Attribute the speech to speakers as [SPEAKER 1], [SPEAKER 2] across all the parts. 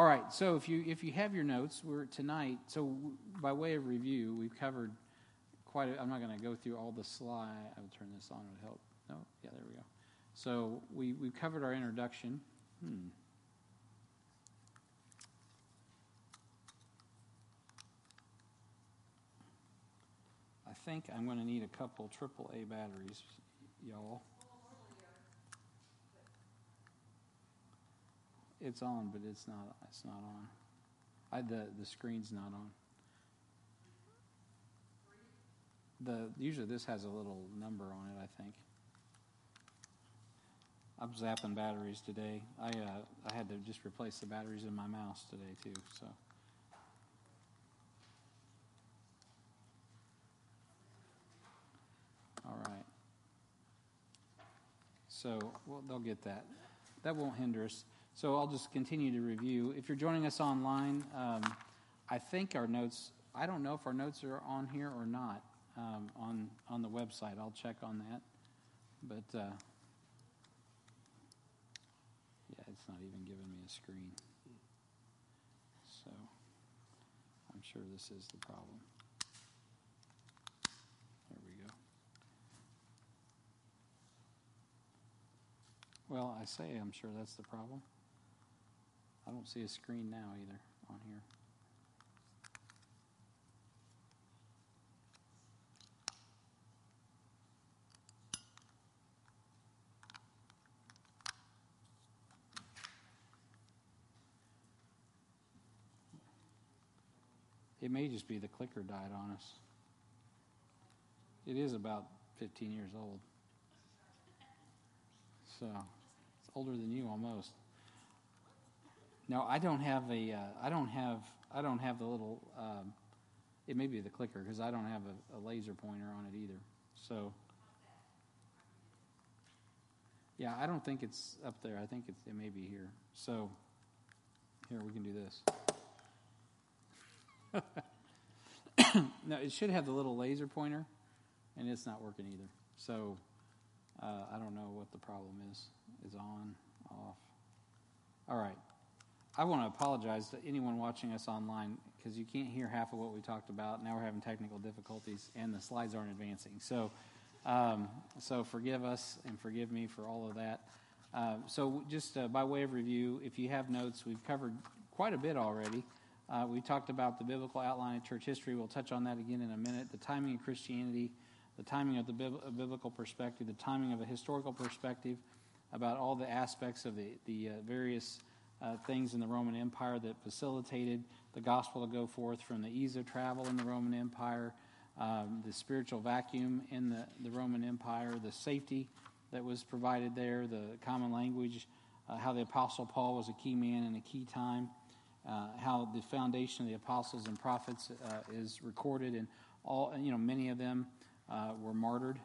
[SPEAKER 1] All right. So if you if you have your notes, we're tonight. So by way of review, we've covered quite. i am not going to go through all the slide. I will turn this on. It would help. No. Yeah. There we go. So we we covered our introduction. Hmm. I think I'm going to need a couple AAA batteries, y'all. It's on, but it's not. It's not on. I, the the screen's not on. The usually this has a little number on it. I think. I'm zapping batteries today. I uh, I had to just replace the batteries in my mouse today too. So. All right. So well, they'll get that. That won't hinder us. So I'll just continue to review. If you're joining us online, um, I think our notes. I don't know if our notes are on here or not um, on on the website. I'll check on that. But uh, yeah, it's not even giving me a screen. So I'm sure this is the problem. There we go. Well, I say I'm sure that's the problem. I don't see a screen now either on here. It may just be the clicker died on us. It is about 15 years old. So it's older than you almost. No, I don't have a. Uh, I don't have. I don't have the little. Um, it may be the clicker because I don't have a, a, laser pointer on it either. So. Yeah, I don't think it's up there. I think it may be here. So, here we can do this. no, it should have the little laser pointer, and it's not working either. So, uh, I don't know what the problem is is on, off. All right. I want to apologize to anyone watching us online because you can't hear half of what we talked about. Now we're having technical difficulties and the slides aren't advancing. So, um, so forgive us and forgive me for all of that. Uh, so, just uh, by way of review, if you have notes, we've covered quite a bit already. Uh, we talked about the biblical outline of church history. We'll touch on that again in a minute. The timing of Christianity, the timing of the biblical perspective, the timing of a historical perspective about all the aspects of the, the uh, various uh, things in the Roman Empire that facilitated the gospel to go forth from the ease of travel in the Roman Empire, um, the spiritual vacuum in the, the Roman Empire, the safety that was provided there, the common language, uh, how the Apostle Paul was a key man in a key time, uh, how the foundation of the apostles and prophets uh, is recorded, and all you know, many of them uh, were martyred,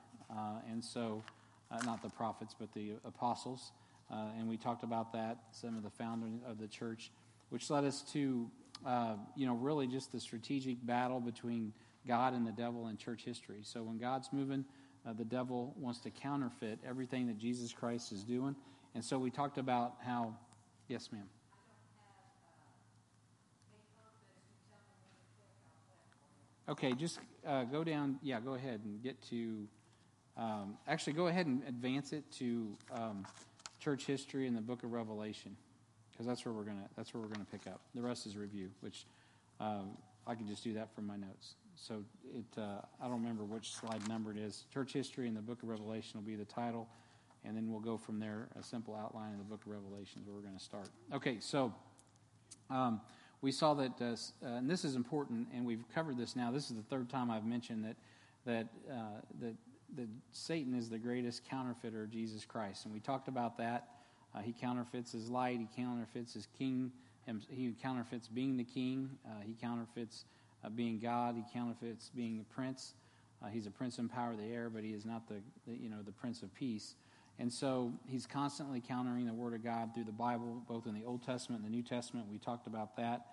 [SPEAKER 1] and so uh, not the prophets, but the apostles. Uh, and we talked about that, some of the founding of the church, which led us to, uh, you know, really just the strategic battle between God and the devil in church history. So when God's moving, uh, the devil wants to counterfeit everything that Jesus Christ is doing. And so we talked about how, yes, ma'am. Okay, just uh, go down. Yeah, go ahead and get to um, actually, go ahead and advance it to um, church history and the Book of Revelation, because that's where we're gonna that's where we're gonna pick up. The rest is review, which um, I can just do that from my notes. So it uh, I don't remember which slide number it is. Church history and the Book of Revelation will be the title, and then we'll go from there. A simple outline of the Book of Revelation is where we're going to start. Okay, so. Um, we saw that, uh, uh, and this is important, and we've covered this now. This is the third time I've mentioned that that uh, that that Satan is the greatest counterfeiter of Jesus Christ. And we talked about that. Uh, he counterfeits his light, he counterfeits his king, he counterfeits being the king, uh, he counterfeits uh, being God, he counterfeits being a prince. Uh, he's a prince in power of the air, but he is not the, the, you know the prince of peace. And so he's constantly countering the word of God through the Bible, both in the Old Testament and the New Testament. We talked about that.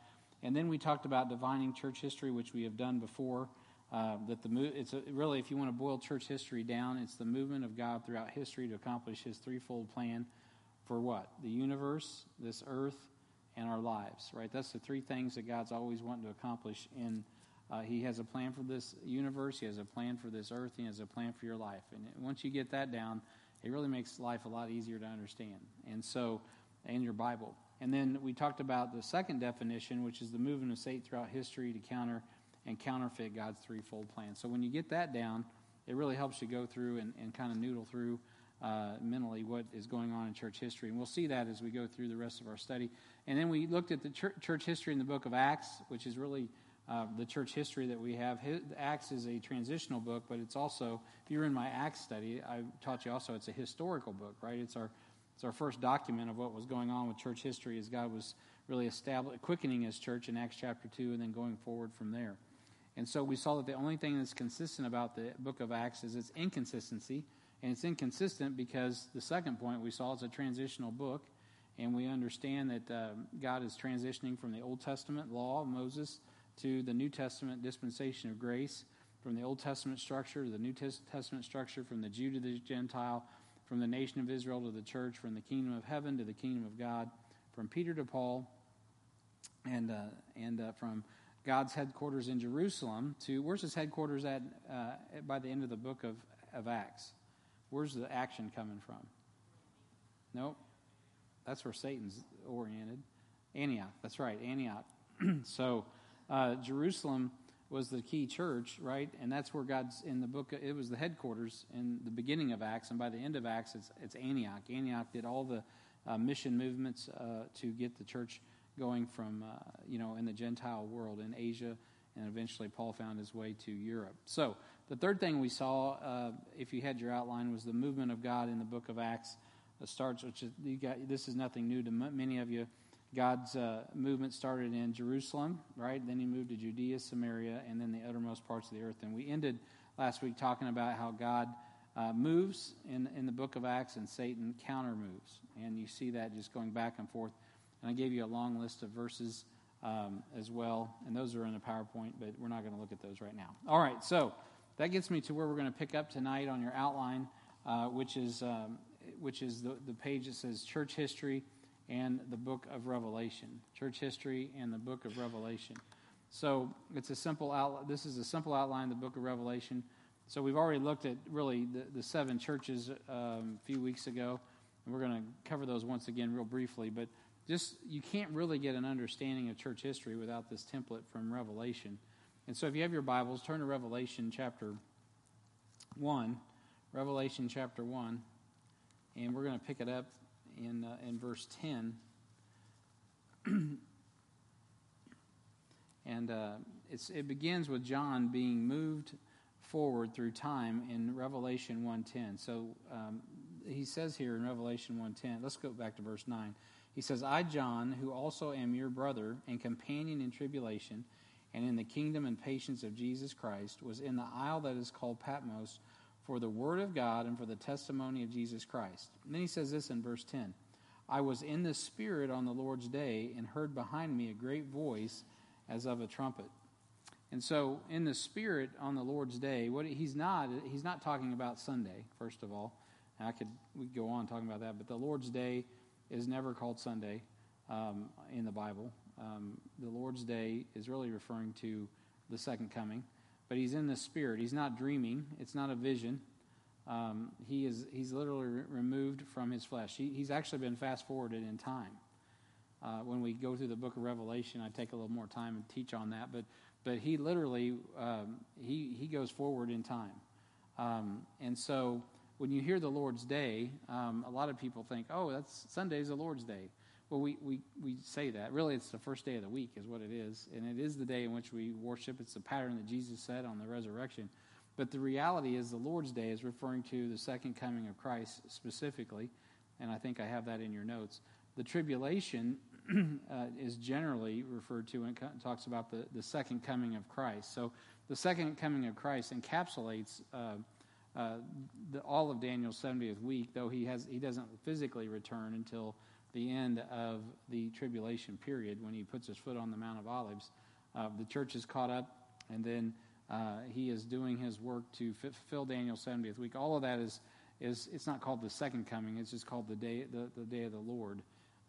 [SPEAKER 1] And then we talked about divining church history, which we have done before. Uh, that the it's a, really, if you want to boil church history down, it's the movement of God throughout history to accomplish His threefold plan for what the universe, this earth, and our lives, right? That's the three things that God's always wanting to accomplish in. Uh, he has a plan for this universe. He has a plan for this earth. He has a plan for your life. And once you get that down, it really makes life a lot easier to understand. And so, in your Bible. And then we talked about the second definition, which is the movement of Satan throughout history to counter and counterfeit God's threefold plan. So when you get that down, it really helps you go through and, and kind of noodle through uh, mentally what is going on in church history. And we'll see that as we go through the rest of our study. And then we looked at the church, church history in the book of Acts, which is really uh, the church history that we have. Acts is a transitional book, but it's also, if you're in my Acts study, I taught you also it's a historical book, right? It's our it's our first document of what was going on with church history as God was really establishing, quickening his church in Acts chapter 2 and then going forward from there. And so we saw that the only thing that's consistent about the book of Acts is its inconsistency. And it's inconsistent because the second point we saw is a transitional book. And we understand that uh, God is transitioning from the Old Testament law of Moses to the New Testament dispensation of grace, from the Old Testament structure to the New Testament structure, from the Jew to the Gentile, from the nation of Israel to the church, from the kingdom of heaven to the kingdom of God, from Peter to Paul, and, uh, and uh, from God's headquarters in Jerusalem to where's his headquarters at uh, by the end of the book of, of Acts? Where's the action coming from? Nope. That's where Satan's oriented. Antioch. That's right, Antioch. so uh, Jerusalem was the key church, right? And that's where God's in the book. It was the headquarters in the beginning of Acts, and by the end of Acts, it's, it's Antioch. Antioch did all the uh, mission movements uh, to get the church going from, uh, you know, in the Gentile world in Asia, and eventually Paul found his way to Europe. So the third thing we saw, uh, if you had your outline, was the movement of God in the book of Acts. It starts, which is, you got, this is nothing new to many of you. God's uh, movement started in Jerusalem, right? Then he moved to Judea, Samaria, and then the uttermost parts of the earth. And we ended last week talking about how God uh, moves in, in the book of Acts and Satan counter moves. And you see that just going back and forth. And I gave you a long list of verses um, as well, and those are in the PowerPoint, but we're not going to look at those right now. All right, so that gets me to where we're going to pick up tonight on your outline, uh, which is um, which is the, the page that says church history and the book of Revelation. Church history and the book of Revelation. So it's a simple outline. This is a simple outline of the book of Revelation. So we've already looked at really the, the seven churches um, a few weeks ago, and we're going to cover those once again real briefly. But just you can't really get an understanding of church history without this template from Revelation. And so if you have your Bibles, turn to Revelation chapter 1. Revelation chapter 1. And we're going to pick it up in, uh, in verse 10. and uh, it begins with John being moved forward through time in Revelation 1.10. So um, he says here in Revelation 1.10, let's go back to verse 9. He says, I, John, who also am your brother and companion in tribulation and in the kingdom and patience of Jesus Christ, was in the isle that is called Patmos for the word of God and for the testimony of Jesus Christ. And then he says this in verse 10 I was in the Spirit on the Lord's day and heard behind me a great voice as of a trumpet. And so, in the Spirit on the Lord's day, what he's not he's not talking about Sunday. First of all, I could we could go on talking about that, but the Lord's day is never called Sunday um, in the Bible. Um, the Lord's Day is really referring to the second coming, but he's in the Spirit. He's not dreaming. It's not a vision. Um, he is he's literally re- removed from his flesh. He, he's actually been fast forwarded in time. Uh, when we go through the book of Revelation, I take a little more time and teach on that. But but he literally um, he he goes forward in time, um, and so when you hear the Lord's Day, um, a lot of people think, oh, that's Sunday's the Lord's Day. Well, we, we, we say that. Really, it's the first day of the week, is what it is. And it is the day in which we worship. It's the pattern that Jesus set on the resurrection. But the reality is, the Lord's Day is referring to the second coming of Christ specifically. And I think I have that in your notes. The tribulation uh, is generally referred to and talks about the, the second coming of Christ. So the second coming of Christ encapsulates. Uh, the, all of Daniel's 70th week, though he, has, he doesn't physically return until the end of the tribulation period when he puts his foot on the Mount of Olives. Uh, the church is caught up, and then uh, he is doing his work to fulfill Daniel's 70th week. All of that is, is it's not called the second coming, it's just called the day, the, the day of the Lord.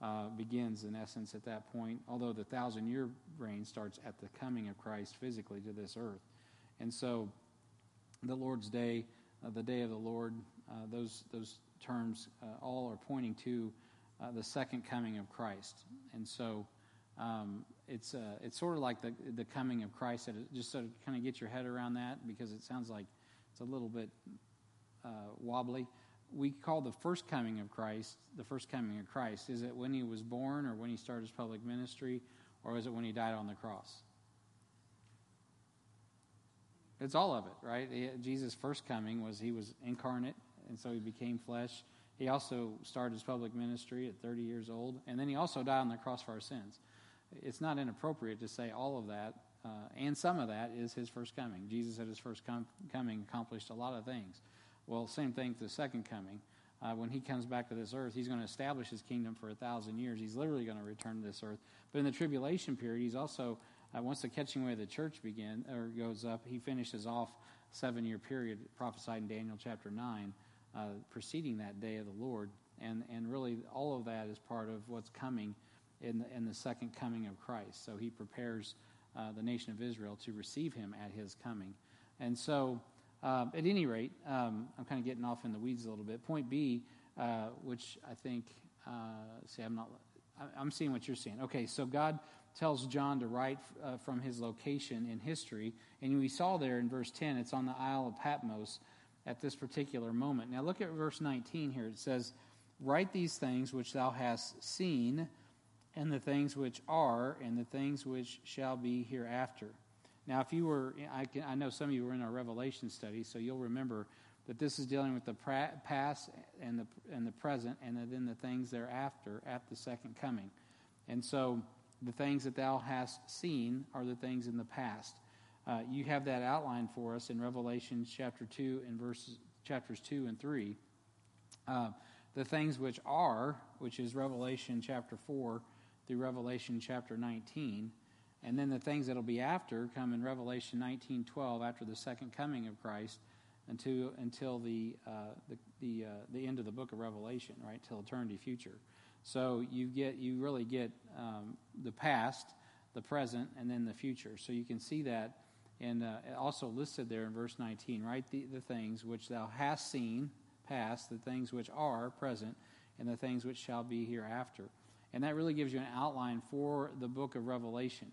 [SPEAKER 1] uh, begins, in essence, at that point, although the thousand year reign starts at the coming of Christ physically to this earth. And so the Lord's Day, the day of the Lord, uh, those, those terms uh, all are pointing to uh, the second coming of Christ. And so um, it's, uh, it's sort of like the, the coming of Christ, just of kind of get your head around that because it sounds like it's a little bit wobbly we call the first coming of Christ the first coming of Christ? Is it when he was born or when he started his public ministry or is it when he died on the cross? It's all of it, right? Jesus' first coming was he was incarnate and so he became flesh. He also started his public ministry at 30 years old and then he also died on the cross for our sins. It's not inappropriate to say all of that uh, and some of that is his first coming. Jesus at his first com- coming accomplished a lot of things. Well, same thing the second coming. Uh, when he comes back to this earth, he's going to establish his kingdom for a thousand years. He's literally going to return to this earth. But in the tribulation period, he's also, uh, once the catching away of the church begin or goes up, he finishes off seven year period prophesied in Daniel chapter 9, uh, preceding that day of the Lord. And, and really, all of that is part of what's coming in the, in the second coming of Christ. So he prepares uh, the nation of Israel to receive him at his coming. And so, um, at any rate, um, I'm kind of getting off in the weeds a little bit. Point B, uh, which I think, uh, see, I'm not, I'm seeing what you're seeing. Okay, so God tells John to write uh, from his location in history, and we saw there in verse 10, it's on the Isle of Patmos at this particular moment. Now look at verse 19 here. It says, Write these things which thou hast seen, and the things which are, and the things which shall be hereafter. Now, if you were, I, can, I know some of you were in our Revelation study, so you'll remember that this is dealing with the past and the, and the present, and then the things thereafter at the second coming. And so the things that thou hast seen are the things in the past. Uh, you have that outlined for us in Revelation chapter 2 and verses chapters 2 and 3. Uh, the things which are, which is Revelation chapter 4 through Revelation chapter 19, and then the things that'll be after come in Revelation 19:12 after the second coming of Christ until until the uh, the the, uh, the end of the book of Revelation, right? Till eternity future. So you get you really get um, the past, the present, and then the future. So you can see that, and uh, also listed there in verse 19. Write the, the things which thou hast seen, past, the things which are present, and the things which shall be hereafter. And that really gives you an outline for the book of Revelation.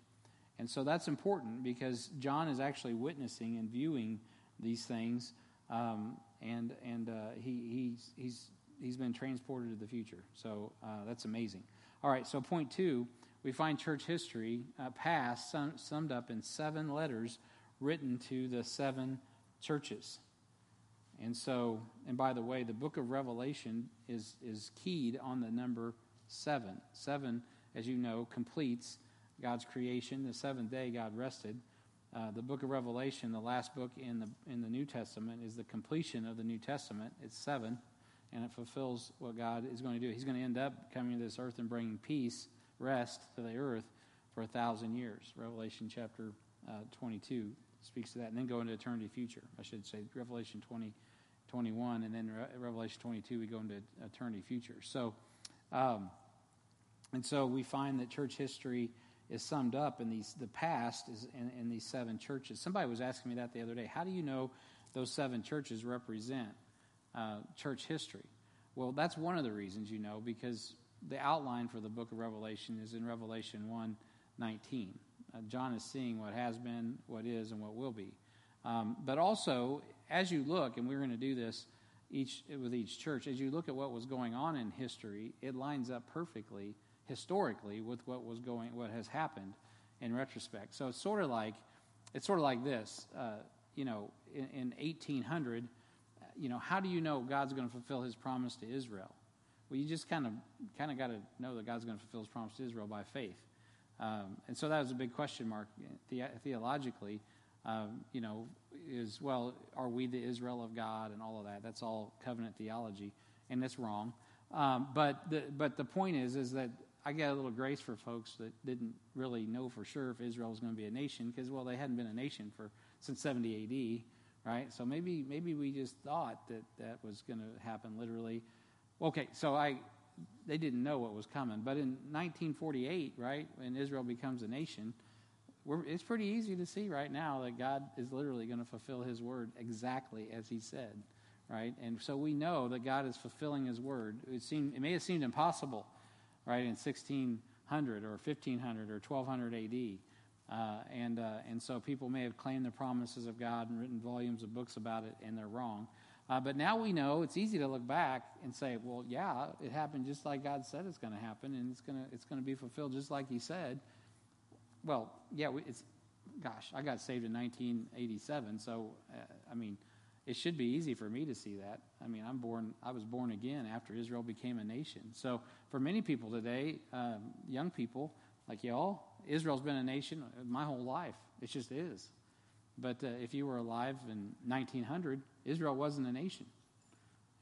[SPEAKER 1] And so that's important because John is actually witnessing and viewing these things, um, and and uh, he, he's he's he's been transported to the future. So uh, that's amazing. All right. So point two, we find church history uh, past sum, summed up in seven letters written to the seven churches. And so, and by the way, the book of Revelation is is keyed on the number seven. Seven, as you know, completes God's creation. The seventh day, God rested. Uh, the book of Revelation, the last book in the in the New Testament, is the completion of the New Testament. It's seven, and it fulfills what God is going to do. He's going to end up coming to this earth and bringing peace, rest to the earth for a thousand years. Revelation chapter uh, 22 speaks to that, and then go into eternity future. I should say Revelation 20, 21, and then Re- Revelation 22 we go into eternity future. So, um, and so we find that church history is summed up in these the past is in, in, these seven churches. Somebody was asking me that the other day. How do you know those seven churches represent uh, church history? Well, that's one of the reasons you know because the outline for the book of Revelation is in Revelation 1 19. Uh, John is seeing what has been, what is, and what will be. Um, but also, as you look, and we're going to do this each with each church, as you look at what was going on in history, it lines up perfectly historically with what was going, what has happened in retrospect. So it's sort of like, it's sort of like this. Uh, you know, in, in 1800, you know, how do you know God's going to fulfill His promise to Israel? Well, you just kind of kind of got to know that God's going to fulfill His promise to Israel by faith. Um, and so that was a big question mark the, theologically. Um, you know, is well, are we the Israel of God and all of that? That's all covenant theology, and that's wrong. Um, but the but the point is is that I got a little grace for folks that didn't really know for sure if Israel was going to be a nation because well they hadn't been a nation for since 70 AD, right? So maybe maybe we just thought that that was going to happen literally. Okay, so I they didn't know what was coming. But in 1948, right, when Israel becomes a nation, it's pretty easy to see right now that God is literally going to fulfill his word exactly as he said, right? And so we know that God is fulfilling his word. It, seemed, it may have seemed impossible, right, in 1600 or 1500 or 1200 AD. Uh, and, uh, and so people may have claimed the promises of God and written volumes of books about it, and they're wrong. Uh, but now we know it's easy to look back and say, well, yeah, it happened just like God said it's going to happen, and it's going to it's going to be fulfilled just like He said. Well, yeah, it's gosh, I got saved in 1987, so uh, I mean, it should be easy for me to see that. I mean, I'm born, I was born again after Israel became a nation. So for many people today, um, young people like y'all, Israel's been a nation my whole life. It just is. But uh, if you were alive in 1900, Israel wasn't a nation.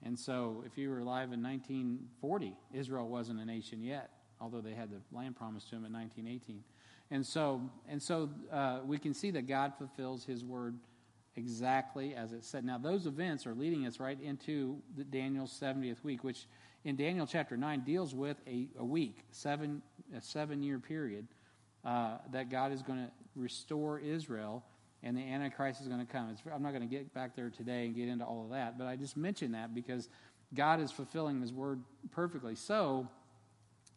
[SPEAKER 1] And so if you were alive in 1940, Israel wasn't a nation yet, although they had the land promised to them in 1918. And so, and so uh, we can see that God fulfills his word exactly as it said. Now, those events are leading us right into the Daniel's 70th week, which in Daniel chapter 9 deals with a, a week, seven, a seven year period uh, that God is going to restore Israel and the Antichrist is going to come. It's, I'm not going to get back there today and get into all of that, but I just mention that because God is fulfilling His word perfectly. So,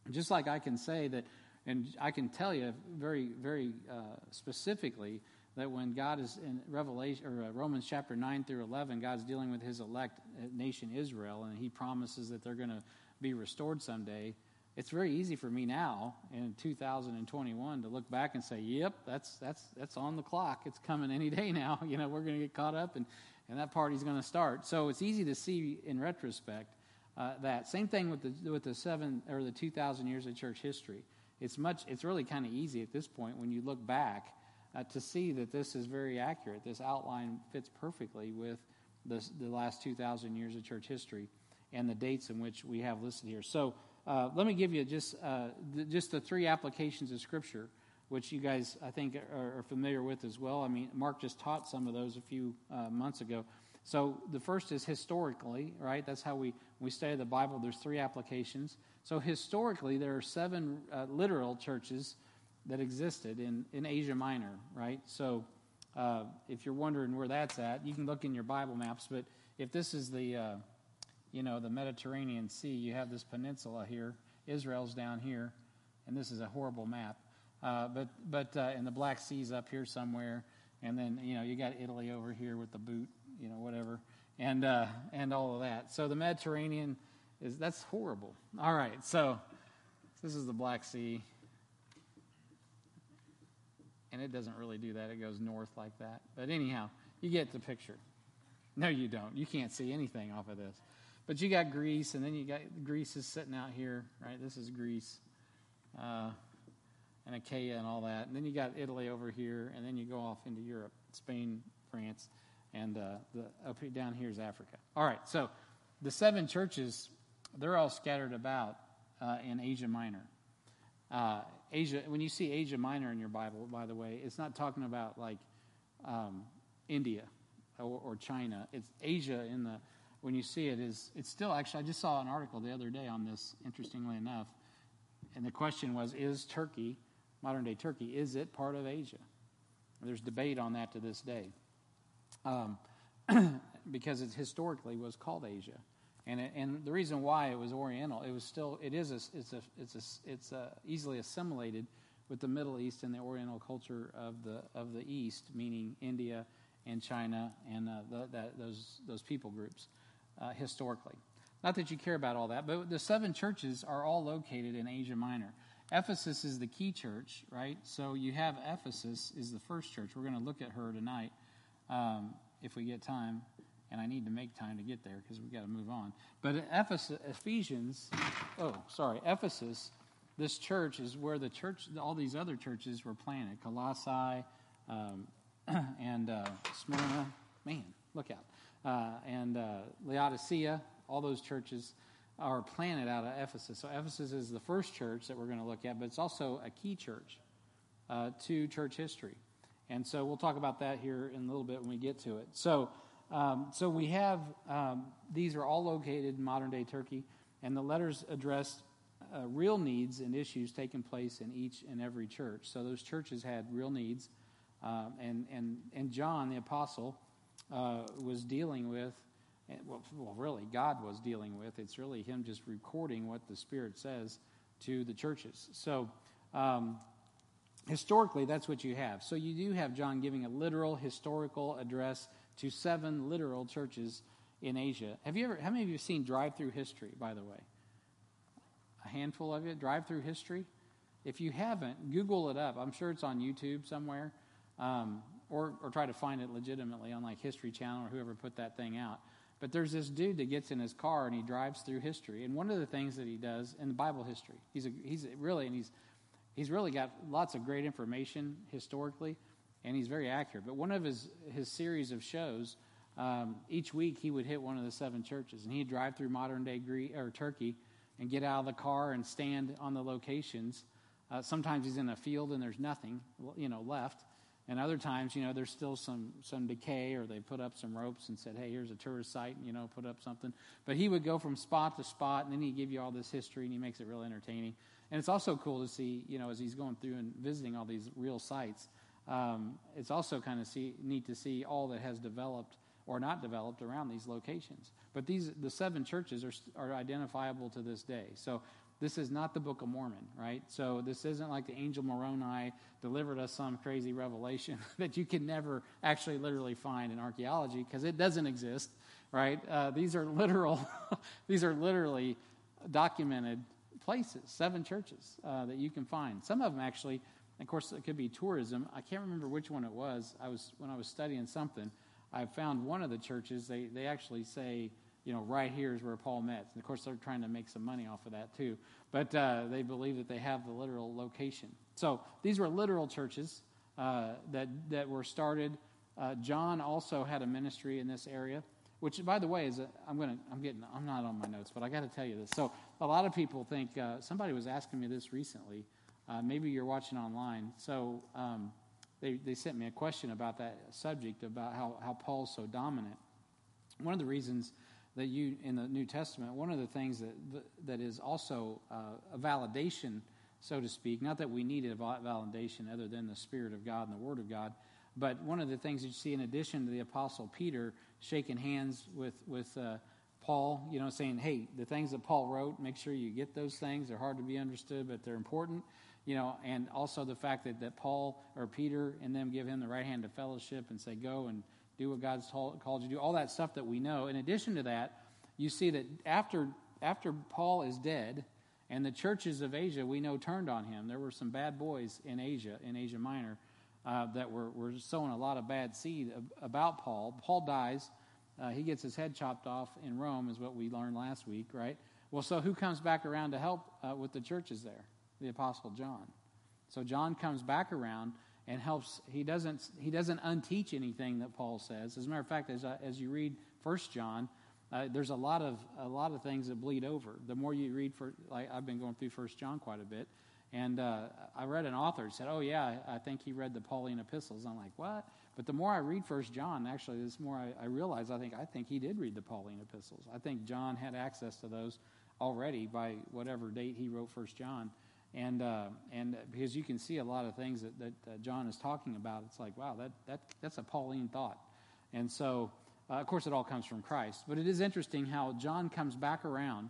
[SPEAKER 1] just like I can say that, and I can tell you very, very uh, specifically that when God is in Revelation or uh, Romans chapter nine through eleven, God's dealing with His elect uh, nation Israel, and He promises that they're going to be restored someday it's very easy for me now in 2021 to look back and say, "Yep, that's that's that's on the clock. It's coming any day now. You know, we're going to get caught up, and and that party's going to start." So it's easy to see in retrospect uh, that. Same thing with the with the seven or the 2,000 years of church history. It's much. It's really kind of easy at this point when you look back uh, to see that this is very accurate. This outline fits perfectly with the the last 2,000 years of church history and the dates in which we have listed here. So. Uh, let me give you just uh, the, just the three applications of Scripture, which you guys I think are, are, familiar with as well. I mean, Mark just taught some of those a few uh, months ago. So the first is historically, right? That's how we we study the Bible. There's three applications. So historically, there are seven uh, literal churches that existed in in Asia Minor, right? So. Uh, if you're wondering where that's at, you can look in your Bible maps. But if this is the uh, you know, the Mediterranean Sea. You have this peninsula here. Israel's down here, and this is a horrible map. Uh, but but uh, and the Black Sea's up here somewhere, and then you know you got Italy over here with the boot, you know, whatever, and uh, and all of that. So the Mediterranean is that's horrible. All right, so this is the Black Sea, and it doesn't really do that. It goes north like that. But anyhow, you get the picture. No, you don't. You can't see anything off of this. But you got Greece, and then you got Greece is sitting out here, right? This is Greece, uh, and Achaia and all that. And then you got Italy over here, and then you go off into Europe, Spain, France, and uh, the, up here, down here is Africa. All right, so the seven churches, they're all scattered about uh, in Asia Minor. Uh, Asia, when you see Asia Minor in your Bible, by the way, it's not talking about like um, India or, or China. It's Asia in the when you see it is it's still actually I just saw an article the other day on this interestingly enough and the question was is Turkey modern day Turkey is it part of Asia? There's debate on that to this day. Um, because it historically was called Asia. And it, and the reason why it was Oriental it was still it is a, it's a it's a, it's a easily assimilated with the Middle East and the Oriental culture of the of the East meaning India and China and uh, the, that, those those people groups uh, historically. Not that you care about all that, but the seven churches are all located in Asia Minor. Ephesus is the key church, right? So you have Ephesus is the first church. We're going to look at her tonight um, if we get time, and I need to make time to get there because we've got to move on. But Ephesus, Ephesians, oh, sorry, Ephesus, this church is where the church, all these other churches were planted. Colossae um, and uh, Smyrna. Man, look out uh, and uh, Laodicea, all those churches are planted out of Ephesus. So Ephesus is the first church that we're going to look at, but it's also a key church uh, to church history. And so we'll talk about that here in a little bit when we get to it. So, um, so we have um, these are all located in modern day Turkey. And the letters addressed uh, real needs and issues taking place in each and every church. So those churches had real needs. Um, and, and, and John, the apostle, uh, was dealing with, well, well, really, God was dealing with. It's really him just recording what the Spirit says to the churches. So, um, historically, that's what you have. So, you do have John giving a literal historical address to seven literal churches in Asia. Have you ever, how many of you have seen Drive Through History, by the way? A handful of you? Drive Through History? If you haven't, Google it up. I'm sure it's on YouTube somewhere. Um, or, or try to find it legitimately on like History Channel or whoever put that thing out. But there's this dude that gets in his car and he drives through history. And one of the things that he does in the Bible history, he's, a, he's really, and he's, he's really got lots of great information historically, and he's very accurate. But one of his, his series of shows, um, each week he would hit one of the seven churches, and he'd drive through modern day Greece, or Turkey and get out of the car and stand on the locations. Uh, sometimes he's in a field and there's nothing, you know, left. And other times, you know, there's still some, some decay, or they put up some ropes and said, hey, here's a tourist site, and, you know, put up something. But he would go from spot to spot, and then he'd give you all this history, and he makes it real entertaining. And it's also cool to see, you know, as he's going through and visiting all these real sites, um, it's also kind of see, neat to see all that has developed or not developed around these locations. But these, the seven churches are, are identifiable to this day. So this is not the Book of Mormon, right? So this isn't like the angel Moroni delivered us some crazy revelation that you can never actually literally find in archaeology because it doesn't exist, right? Uh, these are literal, these are literally documented places, seven churches uh, that you can find. Some of them actually, of course, it could be tourism. I can't remember which one it was. I was when I was studying something. I found one of the churches. They they actually say you know, right here is where Paul met. And of course, they're trying to make some money off of that too. But uh, they believe that they have the literal location. So these were literal churches uh, that, that were started. Uh, John also had a ministry in this area, which, by the way, is i am to I'm getting I'm not on my notes, but I got to tell you this. So a lot of people think uh, somebody was asking me this recently. Uh, maybe you're watching online. So um, they they sent me a question about that subject about how how Paul's so dominant. One of the reasons that you in the New Testament, one of the things that that is also uh, a validation, so to speak, not that we need a validation other than the Spirit of God and the Word of God, but one of the things that you see in addition to the Apostle Peter shaking hands with with uh, Paul, you know, saying, "Hey, the things that Paul wrote, make sure you get those things. They're hard to be understood, but they're important." You know, and also the fact that, that Paul or Peter and them give him the right hand of fellowship and say, "Go and do what God's called you to do, all that stuff that we know. In addition to that, you see that after, after Paul is dead, and the churches of Asia, we know, turned on him. There were some bad boys in Asia, in Asia Minor, uh, that were, were sowing a lot of bad seed about Paul. Paul dies. Uh, he gets his head chopped off in Rome, is what we learned last week, right? Well, so who comes back around to help uh, with the churches there? The Apostle John. So John comes back around and helps. He doesn't he doesn't unteach anything that Paul says. As a matter of fact, as as you read First John, uh, there's a lot of a lot of things that bleed over. The more you read, for like I've been going through First John quite a bit, and uh, I read an author said, "Oh yeah, I think he read the Pauline epistles." I'm like, "What?" But the more I read First John, actually, the more I, I realize I think I think he did read the Pauline epistles. I think John had access to those already by whatever date he wrote First John. And, uh, and because you can see a lot of things that, that uh, John is talking about, it's like, wow, that, that, that's a Pauline thought. And so, uh, of course, it all comes from Christ. But it is interesting how John comes back around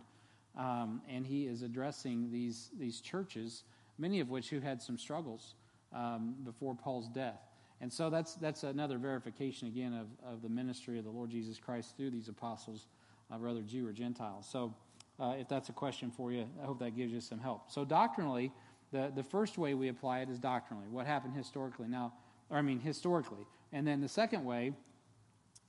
[SPEAKER 1] um, and he is addressing these, these churches, many of which who had some struggles um, before Paul's death. And so that's, that's another verification, again, of, of the ministry of the Lord Jesus Christ through these apostles, uh, whether Jew or Gentile. So uh, if that's a question for you. I hope that gives you some help. So, doctrinally, the, the first way we apply it is doctrinally. What happened historically? Now, or I mean, historically. And then the second way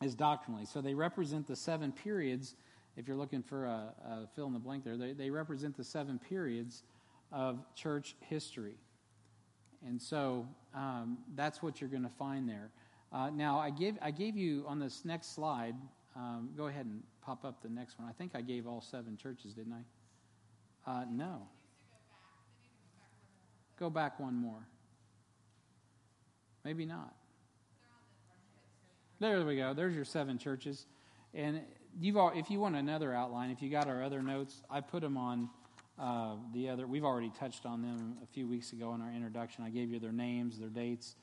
[SPEAKER 1] is doctrinally. So, they represent the seven periods. If you're looking for a, a fill in the blank there, they, they represent the seven periods of church history. And so um, that's what you're going to find there. Uh, now, I gave, I gave you on this next slide, um, go ahead and pop up the next one. I think I gave all seven churches, didn't I? Uh, no. Go back one more. Maybe not. There we go. There's your seven churches. And you've all, if you want another outline, if you got our other notes, I put them on uh, the other. We've already touched on them a few weeks ago in our introduction. I gave you their names, their dates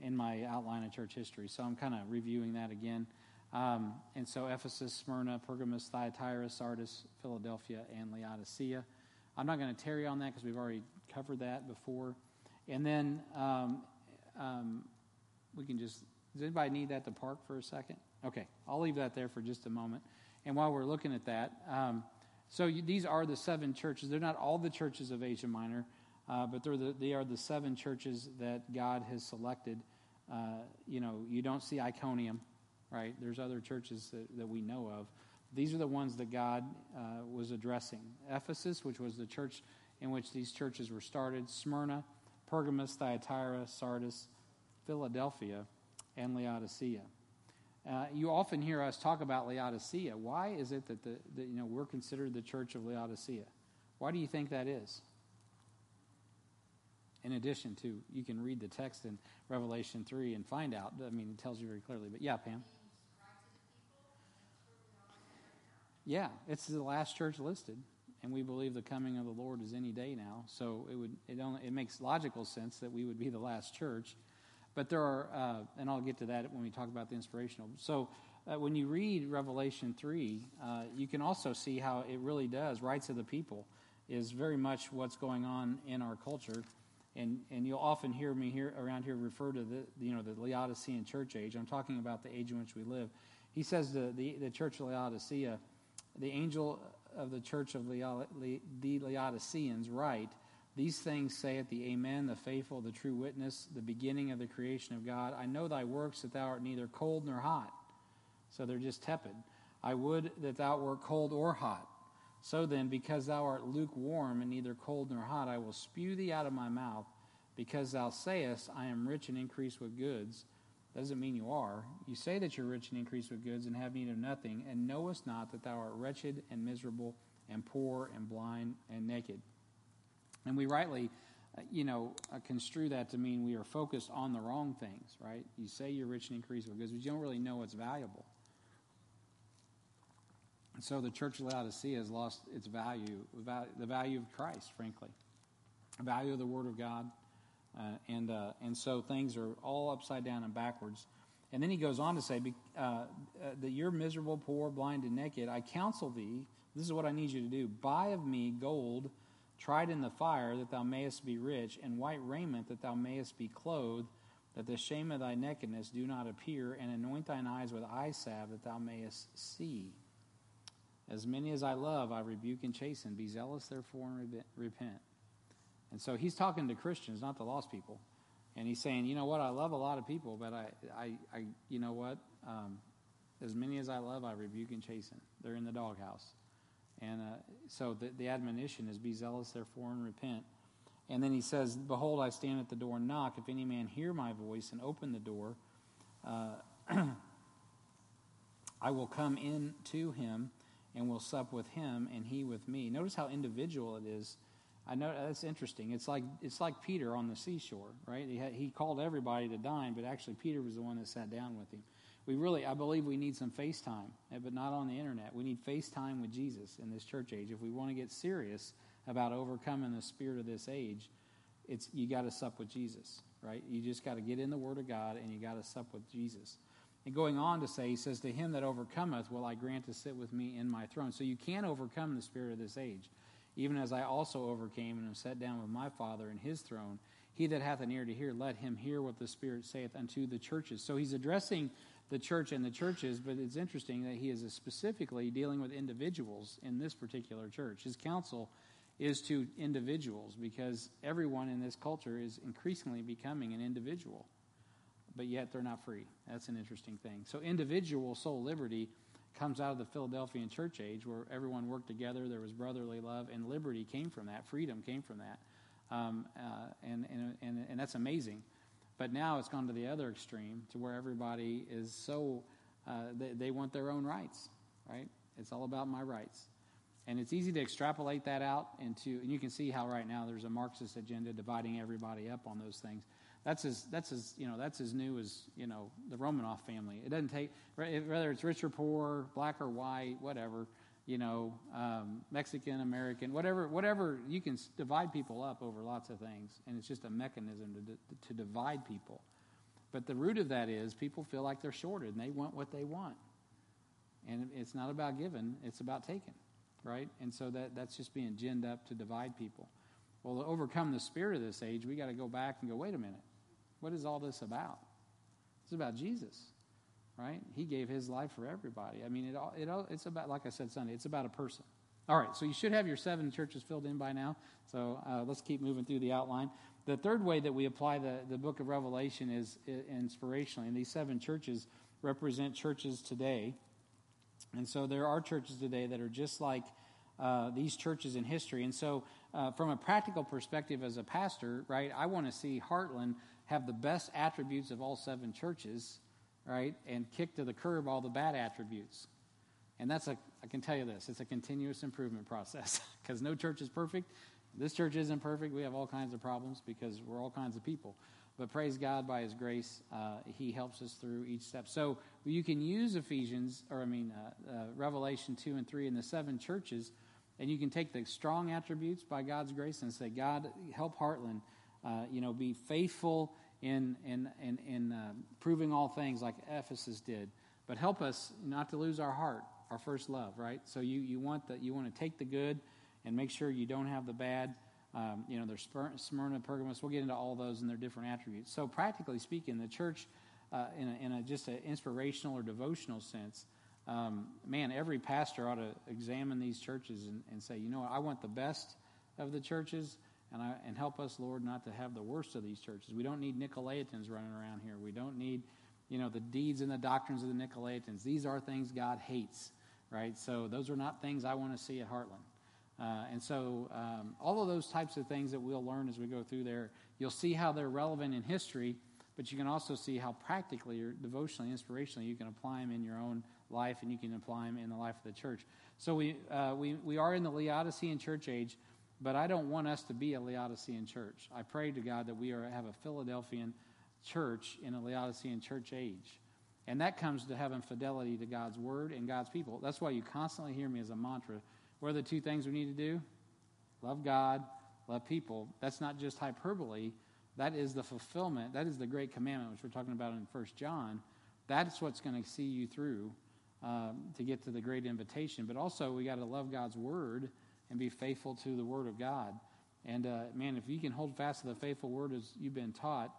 [SPEAKER 1] in my outline of church history. So I'm kind of reviewing that again. Um, and so Ephesus, Smyrna, Pergamos, Thyatira, Sardis, Philadelphia, and Laodicea. I'm not going to tarry on that because we've already covered that before. And then um, um, we can just, does anybody need that to park for a second? Okay, I'll leave that there for just a moment. And while we're looking at that, um, so you, these are the seven churches. They're not all the churches of Asia Minor, uh, but they're the, they are the seven churches that God has selected. Uh, you know, you don't see Iconium, right? There's other churches that, that we know of. These are the ones that God uh, was addressing Ephesus, which was the church in which these churches were started, Smyrna, Pergamos, Thyatira, Sardis, Philadelphia, and Laodicea. Uh, you often hear us talk about Laodicea. Why is it that, the, that you know, we're considered the church of Laodicea? Why do you think that is? In addition to, you can read the text in Revelation 3 and find out. I mean, it tells you very clearly. But yeah, Pam. Yeah, it's the last church listed, and we believe the coming of the Lord is any day now. So it would it only it makes logical sense that we would be the last church. But there are, uh, and I'll get to that when we talk about the inspirational. So uh, when you read Revelation 3, uh, you can also see how it really does. Rights of the people is very much what's going on in our culture. And, and you'll often hear me here around here refer to the you know the Laodicean church age. I'm talking about the age in which we live. He says the, the, the church of Laodicea, the angel of the church of the Laodiceans write, these things saith the Amen, the faithful, the true witness, the beginning of the creation of God. I know thy works, that thou art neither cold nor hot. So they're just tepid. I would that thou wert cold or hot. So then, because thou art lukewarm and neither cold nor hot, I will spew thee out of my mouth. Because thou sayest, I am rich and increase with goods. Doesn't mean you are. You say that you're rich and increase with goods and have need of nothing, and knowest not that thou art wretched and miserable and poor and blind and naked. And we rightly, uh, you know, uh, construe that to mean we are focused on the wrong things, right? You say you're rich and increase with goods, but you don't really know what's valuable. And so the church of Laodicea has lost its value, the value of Christ, frankly, the value of the Word of God. Uh, and, uh, and so things are all upside down and backwards. And then he goes on to say uh, uh, that you're miserable, poor, blind, and naked. I counsel thee, this is what I need you to do buy of me gold tried in the fire, that thou mayest be rich, and white raiment, that thou mayest be clothed, that the shame of thy nakedness do not appear, and anoint thine eyes with eye salve, that thou mayest see. As many as I love, I rebuke and chasten. Be zealous, therefore, and repent. And so he's talking to Christians, not the lost people. And he's saying, you know what, I love a lot of people, but I, I, I you know what? Um, as many as I love, I rebuke and chasten. They're in the doghouse. And uh, so the, the admonition is be zealous, therefore, and repent. And then he says, Behold, I stand at the door and knock. If any man hear my voice and open the door, uh, I will come in to him and will sup with him and he with me. Notice how individual it is. I know that's interesting. It's like it's like Peter on the seashore, right? He, had, he called everybody to dine, but actually Peter was the one that sat down with him we really, I believe we need some FaceTime, eh, but not on the internet. We need FaceTime with Jesus in this church age. If we want to get serious about overcoming the spirit of this age, it's you got to sup with Jesus, right? You just got to get in the Word of God and you got to sup with Jesus. And going on to say, he says, To him that overcometh will I grant to sit with me in my throne. So you can overcome the spirit of this age, even as I also overcame and am set down with my Father in his throne. He that hath an ear to hear, let him hear what the Spirit saith unto the churches. So he's addressing the church and the churches, but it's interesting that he is specifically dealing with individuals in this particular church. His counsel is to individuals because everyone in this culture is increasingly becoming an individual, but yet they're not free. That's an interesting thing. So, individual soul liberty comes out of the Philadelphian church age where everyone worked together, there was brotherly love, and liberty came from that, freedom came from that. Um, uh, and, and, and, and that's amazing. But now it's gone to the other extreme to where everybody is so, uh, they, they want their own rights, right? It's all about my rights. And it's easy to extrapolate that out into, and you can see how right now there's a Marxist agenda dividing everybody up on those things. That's as that's as you know that's as new as you know the Romanoff family. It doesn't take whether it's rich or poor, black or white, whatever. You know, um, Mexican, American, whatever, whatever. You can divide people up over lots of things, and it's just a mechanism to to divide people. But the root of that is people feel like they're shorted and they want what they want. And it's not about giving, it's about taking, right? And so that, that's just being ginned up to divide people. Well, to overcome the spirit of this age, we got to go back and go, wait a minute, what is all this about? It's about Jesus, right? He gave his life for everybody. I mean, it, all, it all, it's about, like I said Sunday, it's about a person. All right, so you should have your seven churches filled in by now. So uh, let's keep moving through the outline. The third way that we apply the, the book of Revelation is inspirationally. And these seven churches represent churches today. And so there are churches today that are just like uh, these churches in history. And so, uh, from a practical perspective as a pastor, right, I want to see Heartland have the best attributes of all seven churches, right, and kick to the curb all the bad attributes. And that's a, I can tell you this, it's a continuous improvement process because no church is perfect. This church isn't perfect. We have all kinds of problems because we're all kinds of people. But praise God by His grace, uh, He helps us through each step. So you can use Ephesians, or I mean, uh, uh, Revelation 2 and 3 in the seven churches, and you can take the strong attributes by God's grace and say, God, help Heartland, uh, you know, be faithful in, in, in, in uh, proving all things like Ephesus did. But help us not to lose our heart, our first love, right? So you, you, want the, you want to take the good and make sure you don't have the bad. Um, you know, there's Smyrna, Pergamos. We'll get into all those and their different attributes. So, practically speaking, the church, uh, in, a, in a, just an inspirational or devotional sense, um, man, every pastor ought to examine these churches and, and, say, you know I want the best of the churches, and, I, and help us, Lord, not to have the worst of these churches. We don't need Nicolaitans running around here. We don't need, you know, the deeds and the doctrines of the Nicolaitans. These are things God hates, right? So those are not things I want to see at Heartland. Uh, and so, um, all of those types of things that we'll learn as we go through there, you'll see how they're relevant in history, but you can also see how practically or devotionally, inspirationally, you can apply them in your own life and you can apply them in the life of the church. So, we, uh, we, we are in the Laodicean church age, but I don't want us to be a Laodicean church. I pray to God that we are, have a Philadelphian church in a Laodicean church age. And that comes to having fidelity to God's word and God's people. That's why you constantly hear me as a mantra what are the two things we need to do? Love God, love people. That's not just hyperbole. That is the fulfillment. That is the great commandment, which we're talking about in First John. That's what's going to see you through um, to get to the great invitation. But also, we got to love God's word and be faithful to the word of God. And uh, man, if you can hold fast to the faithful word as you've been taught,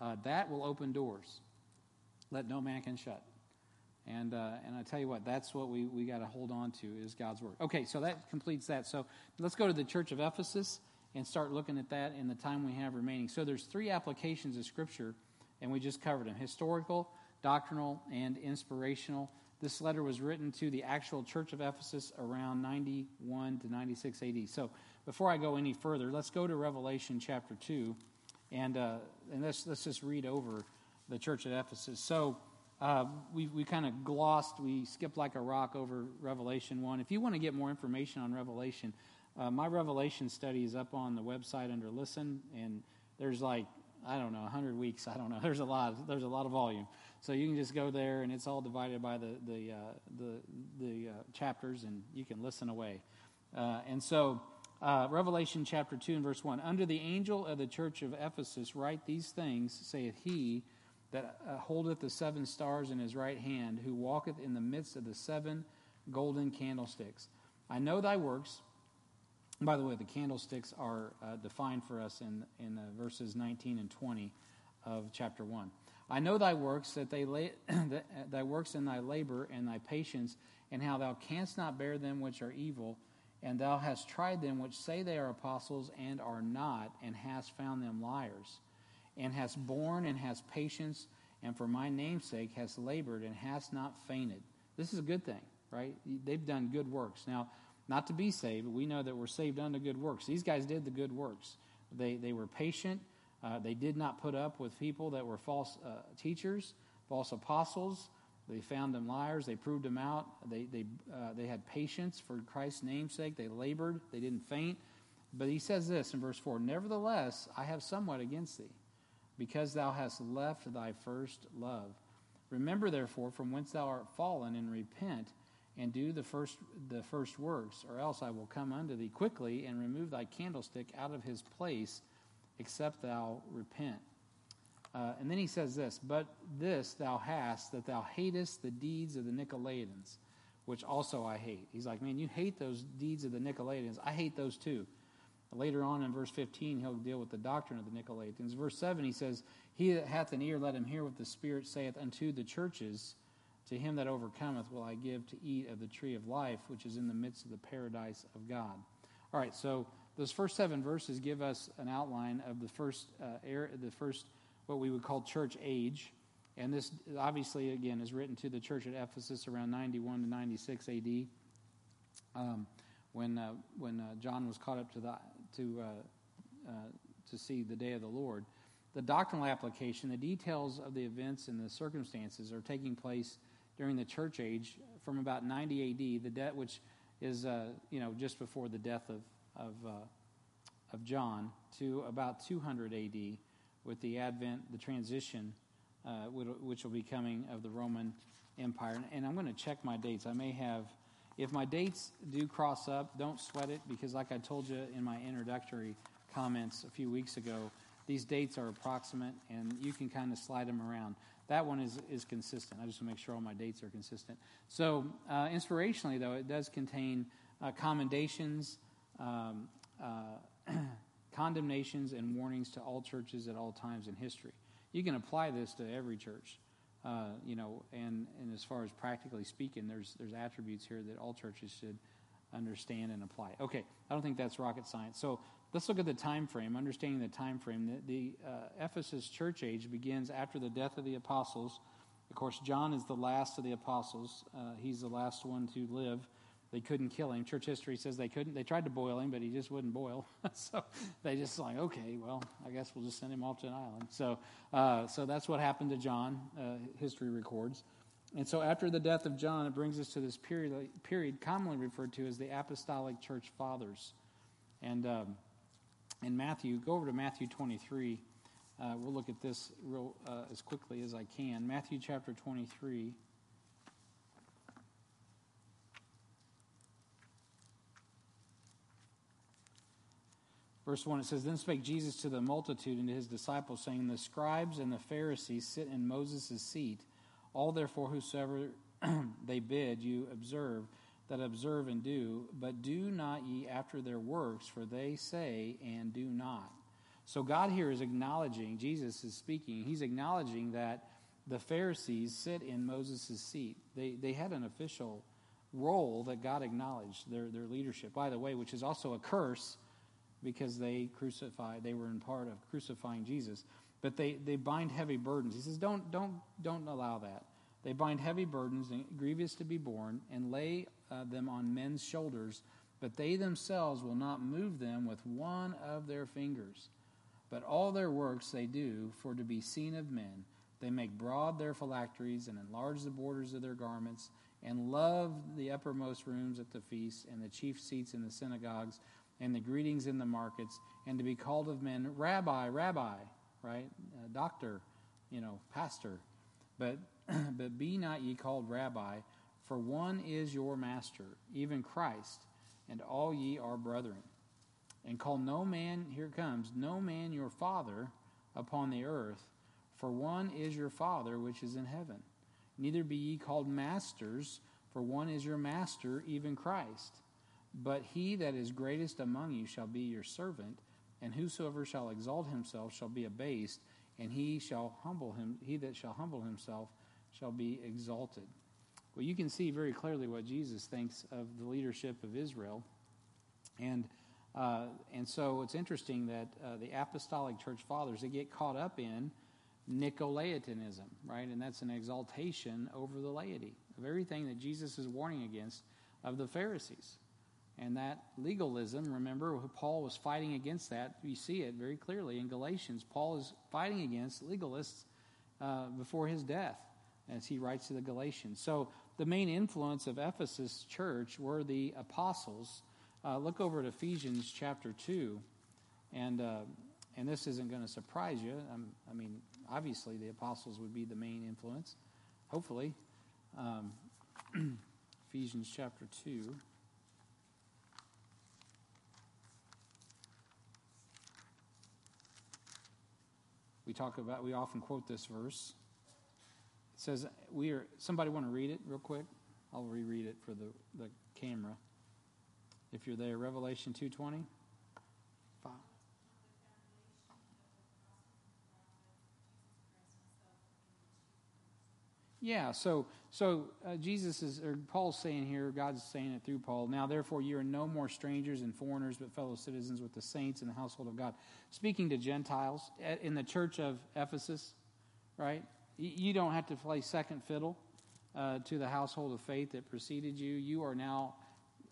[SPEAKER 1] uh, that will open doors. Let no man can shut. And, uh, and I tell you what, that's what we, we got to hold on to is God's Word. Okay, so that completes that. So let's go to the church of Ephesus and start looking at that in the time we have remaining. So there's three applications of Scripture, and we just covered them historical, doctrinal, and inspirational. This letter was written to the actual church of Ephesus around 91 to 96 AD. So before I go any further, let's go to Revelation chapter 2, and, uh, and let's, let's just read over the church at Ephesus. So uh, we, we kind of glossed, we skipped like a rock over Revelation 1. If you want to get more information on Revelation, uh, my Revelation study is up on the website under Listen, and there's like, I don't know, 100 weeks. I don't know. There's a lot. There's a lot of volume. So you can just go there, and it's all divided by the, the, uh, the, the uh, chapters, and you can listen away. Uh, and so, uh, Revelation chapter 2 and verse 1 Under the angel of the church of Ephesus, write these things, saith he that uh, holdeth the seven stars in his right hand, who walketh in the midst of the seven golden candlesticks. I know thy works. By the way, the candlesticks are uh, defined for us in, in verses 19 and 20 of chapter 1. I know thy works, that they lay, uh, thy works in thy labor and thy patience, and how thou canst not bear them which are evil, and thou hast tried them which say they are apostles and are not, and hast found them liars and hast borne and has patience, and for my name's sake has labored and has not fainted. This is a good thing, right? They've done good works. Now, not to be saved, we know that we're saved unto good works. These guys did the good works. They, they were patient. Uh, they did not put up with people that were false uh, teachers, false apostles. They found them liars. They proved them out. They, they, uh, they had patience for Christ's name's sake. They labored. They didn't faint. But he says this in verse 4 Nevertheless, I have somewhat against thee because thou hast left thy first love. Remember, therefore, from whence thou art fallen, and repent, and do the first, the first works, or else I will come unto thee quickly and remove thy candlestick out of his place, except thou repent. Uh, and then he says this, But this thou hast, that thou hatest the deeds of the Nicolaitans, which also I hate. He's like, Man, you hate those deeds of the Nicolaitans. I hate those too. Later on in verse 15, he'll deal with the doctrine of the Nicolaitans. Verse 7, he says, He that hath an ear, let him hear what the Spirit saith unto the churches. To him that overcometh will I give to eat of the tree of life, which is in the midst of the paradise of God. All right, so those first seven verses give us an outline of the first, uh, the first what we would call church age. And this, obviously, again, is written to the church at Ephesus around 91 to 96 AD, um, when, uh, when uh, John was caught up to the to, uh, uh, to see the day of the Lord. The doctrinal application, the details of the events and the circumstances are taking place during the church age from about 90 AD, the death, which is uh, you know just before the death of of, uh, of John, to about 200 AD, with the advent, the transition, uh, which will be coming of the Roman Empire. And I'm going to check my dates. I may have if my dates do cross up, don't sweat it because, like I told you in my introductory comments a few weeks ago, these dates are approximate and you can kind of slide them around. That one is, is consistent. I just want to make sure all my dates are consistent. So, uh, inspirationally, though, it does contain uh, commendations, um, uh, condemnations, and warnings to all churches at all times in history. You can apply this to every church. Uh, you know, and, and as far as practically speaking, there's, there's attributes here that all churches should understand and apply. Okay, I don't think that's rocket science. So let's look at the time frame, understanding the time frame. The, the uh, Ephesus church age begins after the death of the apostles. Of course, John is the last of the apostles. Uh, he's the last one to live. They couldn't kill him. Church history says they couldn't. They tried to boil him, but he just wouldn't boil. so they just like, okay, well, I guess we'll just send him off to an island. So, uh, so that's what happened to John. Uh, history records. And so after the death of John, it brings us to this period, period commonly referred to as the Apostolic Church Fathers. And um, in Matthew, go over to Matthew 23. Uh, we'll look at this real uh, as quickly as I can. Matthew chapter 23. Verse 1 it says, Then spake Jesus to the multitude and to his disciples, saying, The scribes and the Pharisees sit in Moses' seat. All therefore whosoever they bid you observe, that observe and do, but do not ye after their works, for they say and do not. So God here is acknowledging, Jesus is speaking, he's acknowledging that the Pharisees sit in Moses' seat. They, they had an official role that God acknowledged, their, their leadership, by the way, which is also a curse because they crucified, they were in part of crucifying Jesus. But they, they bind heavy burdens. He says, don't, don't, don't allow that. They bind heavy burdens, grievous to be borne, and lay uh, them on men's shoulders, but they themselves will not move them with one of their fingers. But all their works they do for to be seen of men. They make broad their phylacteries and enlarge the borders of their garments, and love the uppermost rooms at the feasts and the chief seats in the synagogues and the greetings in the markets, and to be called of men, Rabbi, Rabbi, right? Uh, doctor, you know, pastor. But, but be not ye called Rabbi, for one is your master, even Christ, and all ye are brethren. And call no man, here comes, no man your father upon the earth, for one is your Father which is in heaven. Neither be ye called masters, for one is your master, even Christ. But he that is greatest among you shall be your servant, and whosoever shall exalt himself shall be abased, and he shall humble him he that shall humble himself shall be exalted. Well, you can see very clearly what Jesus thinks of the leadership of Israel. And uh, and so it's interesting that uh, the apostolic church fathers they get caught up in Nicolaitanism, right? And that's an exaltation over the laity of everything that Jesus is warning against of the Pharisees. And that legalism, remember, Paul was fighting against that. You see it very clearly in Galatians. Paul is fighting against legalists uh, before his death as he writes to the Galatians. So the main influence of Ephesus church were the apostles. Uh, look over at Ephesians chapter 2. And uh, and this isn't going to surprise you. Um, I mean, obviously, the apostles would be the main influence, hopefully. Um, Ephesians chapter 2. We talk about, we often quote this verse. It says, we are, somebody want to read it real quick? I'll reread it for the, the camera. If you're there, Revelation 2.20. Yeah, so so uh, Jesus is, or Paul's saying here, God's saying it through Paul. Now, therefore, you are no more strangers and foreigners, but fellow citizens with the saints in the household of God. Speaking to Gentiles in the church of Ephesus, right? You don't have to play second fiddle uh, to the household of faith that preceded you. You are now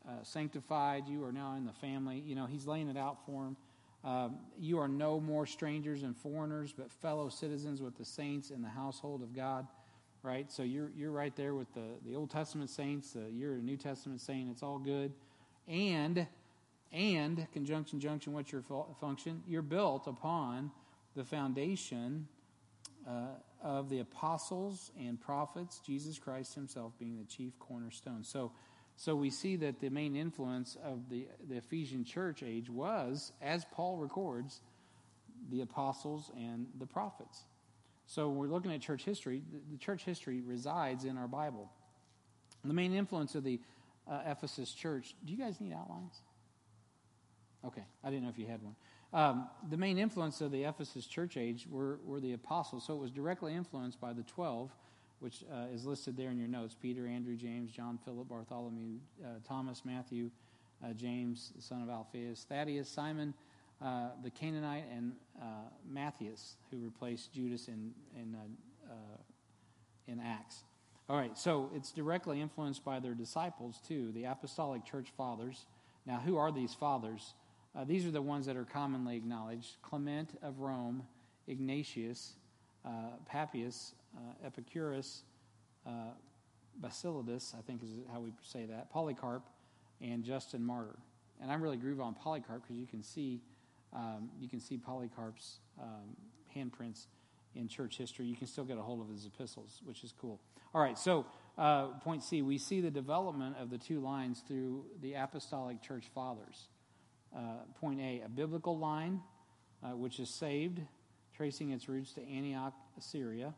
[SPEAKER 1] uh, sanctified. You are now in the family. You know, he's laying it out for them. Um, you are no more strangers and foreigners, but fellow citizens with the saints in the household of God right? So you're, you're right there with the, the Old Testament saints, you're a New Testament saint, it's all good. And, and, conjunction, junction, what's your function? You're built upon the foundation uh, of the apostles and prophets, Jesus Christ himself being the chief cornerstone. So, so we see that the main influence of the, the Ephesian church age was, as Paul records, the apostles and the prophets. So we're looking at church history. The church history resides in our Bible. The main influence of the uh, Ephesus church. Do you guys need outlines? Okay, I didn't know if you had one. Um, the main influence of the Ephesus church age were, were the apostles. So it was directly influenced by the 12, which uh, is listed there in your notes Peter, Andrew, James, John, Philip, Bartholomew, uh, Thomas, Matthew, uh, James, son of Alphaeus, Thaddeus, Simon, uh, the Canaanite and uh, Matthias, who replaced Judas in in uh, uh, in Acts. All right, so it's directly influenced by their disciples too, the apostolic church fathers. Now, who are these fathers? Uh, these are the ones that are commonly acknowledged: Clement of Rome, Ignatius, Papias, Epicurus. Basilides, I think is how we say that, Polycarp, and Justin Martyr. And I'm really groove on Polycarp because you can see um, you can see Polycarp's um, handprints in church history. You can still get a hold of his epistles, which is cool. All right, so uh, point C, we see the development of the two lines through the apostolic church fathers. Uh, point A, a biblical line, uh, which is saved, tracing its roots to Antioch, Assyria.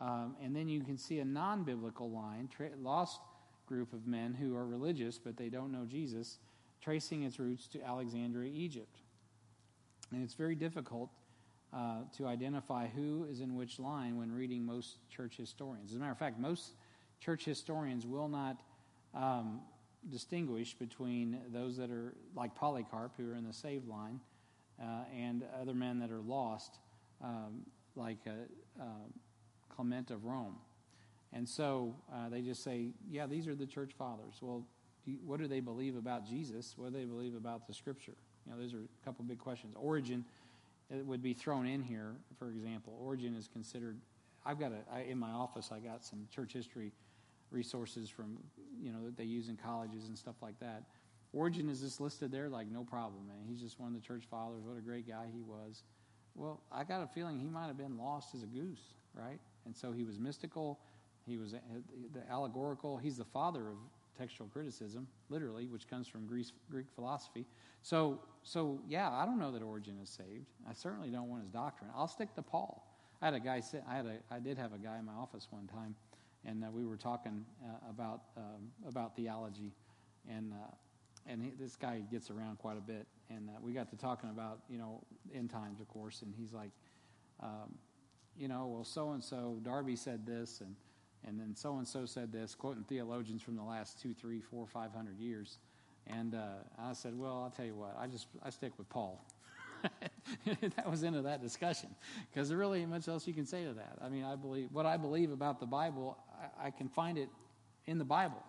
[SPEAKER 1] Um, and then you can see a non biblical line, tra- lost group of men who are religious but they don't know Jesus, tracing its roots to Alexandria, Egypt. And it's very difficult uh, to identify who is in which line when reading most church historians. As a matter of fact, most church historians will not um, distinguish between those that are like Polycarp, who are in the saved line, uh, and other men that are lost, um, like uh, uh Clement of Rome. And so uh, they just say, yeah, these are the church fathers. Well, do you, what do they believe about Jesus? What do they believe about the scripture? You know, those are a couple big questions. Origen would be thrown in here, for example. Origen is considered. I've got a I, in my office. I got some church history resources from you know that they use in colleges and stuff like that. Origen is just listed there like no problem, man. He's just one of the church fathers. What a great guy he was. Well, I got a feeling he might have been lost as a goose, right? And so he was mystical. He was uh, the allegorical. He's the father of textual criticism, literally, which comes from Greece, Greek philosophy. So, so yeah, I don't know that Origen is saved. I certainly don't want his doctrine. I'll stick to Paul. I had a guy. I had a. I did have a guy in my office one time, and uh, we were talking uh, about um, about theology, and uh, and he, this guy gets around quite a bit, and uh, we got to talking about you know end times, of course, and he's like, um, you know, well, so and so Darby said this, and and then so and so said this, quoting theologians from the last two, three, four, five hundred years. And uh, I said, well, I'll tell you what, I just I stick with Paul. that was into that discussion because there really ain't much else you can say to that. I mean, I believe what I believe about the Bible, I, I can find it in the Bible.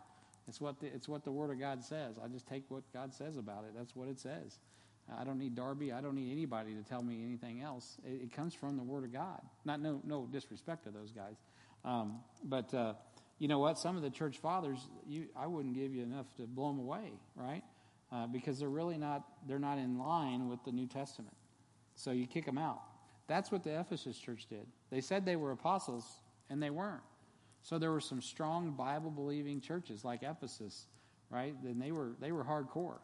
[SPEAKER 1] It's what the, it's what the Word of God says. I just take what God says about it. That's what it says. I don't need Darby. I don't need anybody to tell me anything else. It, it comes from the Word of God. Not no no disrespect to those guys, um, but uh, you know what? Some of the church fathers, you, I wouldn't give you enough to blow them away, right? Uh, because they're really not they're not in line with the New Testament. So you kick them out. That's what the Ephesus church did. They said they were apostles, and they weren't. So there were some strong Bible believing churches like Ephesus, right? Then they were they were hardcore.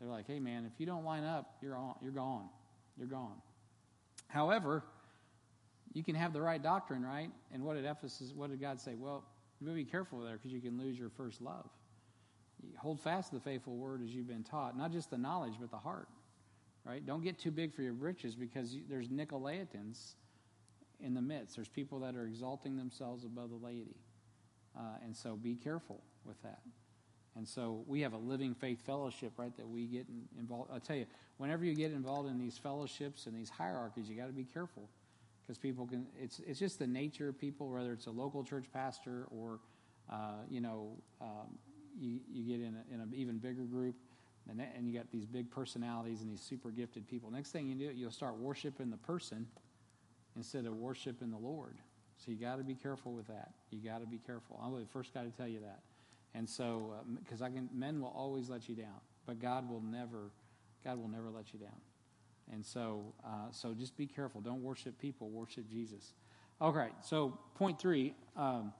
[SPEAKER 1] They're like, hey man, if you don't line up, you're on, you're gone, you're gone. However, you can have the right doctrine, right? And what did Ephesus? What did God say? Well, you better be careful there because you can lose your first love. You hold fast to the faithful word as you've been taught, not just the knowledge, but the heart. Right? Don't get too big for your britches because you, there's Nicolaitans in the midst. There's people that are exalting themselves above the laity. Uh, and so be careful with that. And so we have a living faith fellowship, right, that we get involved. I'll tell you, whenever you get involved in these fellowships and these hierarchies, you got to be careful because people can, it's, it's just the nature of people, whether it's a local church pastor or, uh, you know, um, you, you get in, a, in an even bigger group and, and you got these big personalities and these super gifted people. Next thing you do, you'll start worshiping the person instead of worshiping the Lord. So you got to be careful with that. You got to be careful. I'm the first guy to tell you that. And so, because uh, I can, men will always let you down, but God will never, God will never let you down. And so, uh, so just be careful. Don't worship people. Worship Jesus. All right. So, point three, um,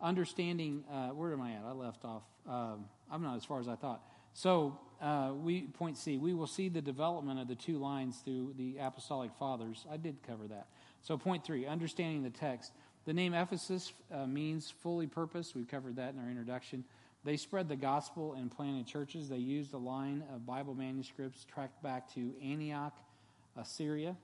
[SPEAKER 1] understanding. Uh, where am I at? I left off. Um, I'm not as far as I thought. So, uh, we point C. We will see the development of the two lines through the apostolic fathers. I did cover that. So, point three, understanding the text. The name Ephesus uh, means fully purposed. We covered that in our introduction. They spread the gospel and planted churches. They used a line of Bible manuscripts tracked back to Antioch, Assyria.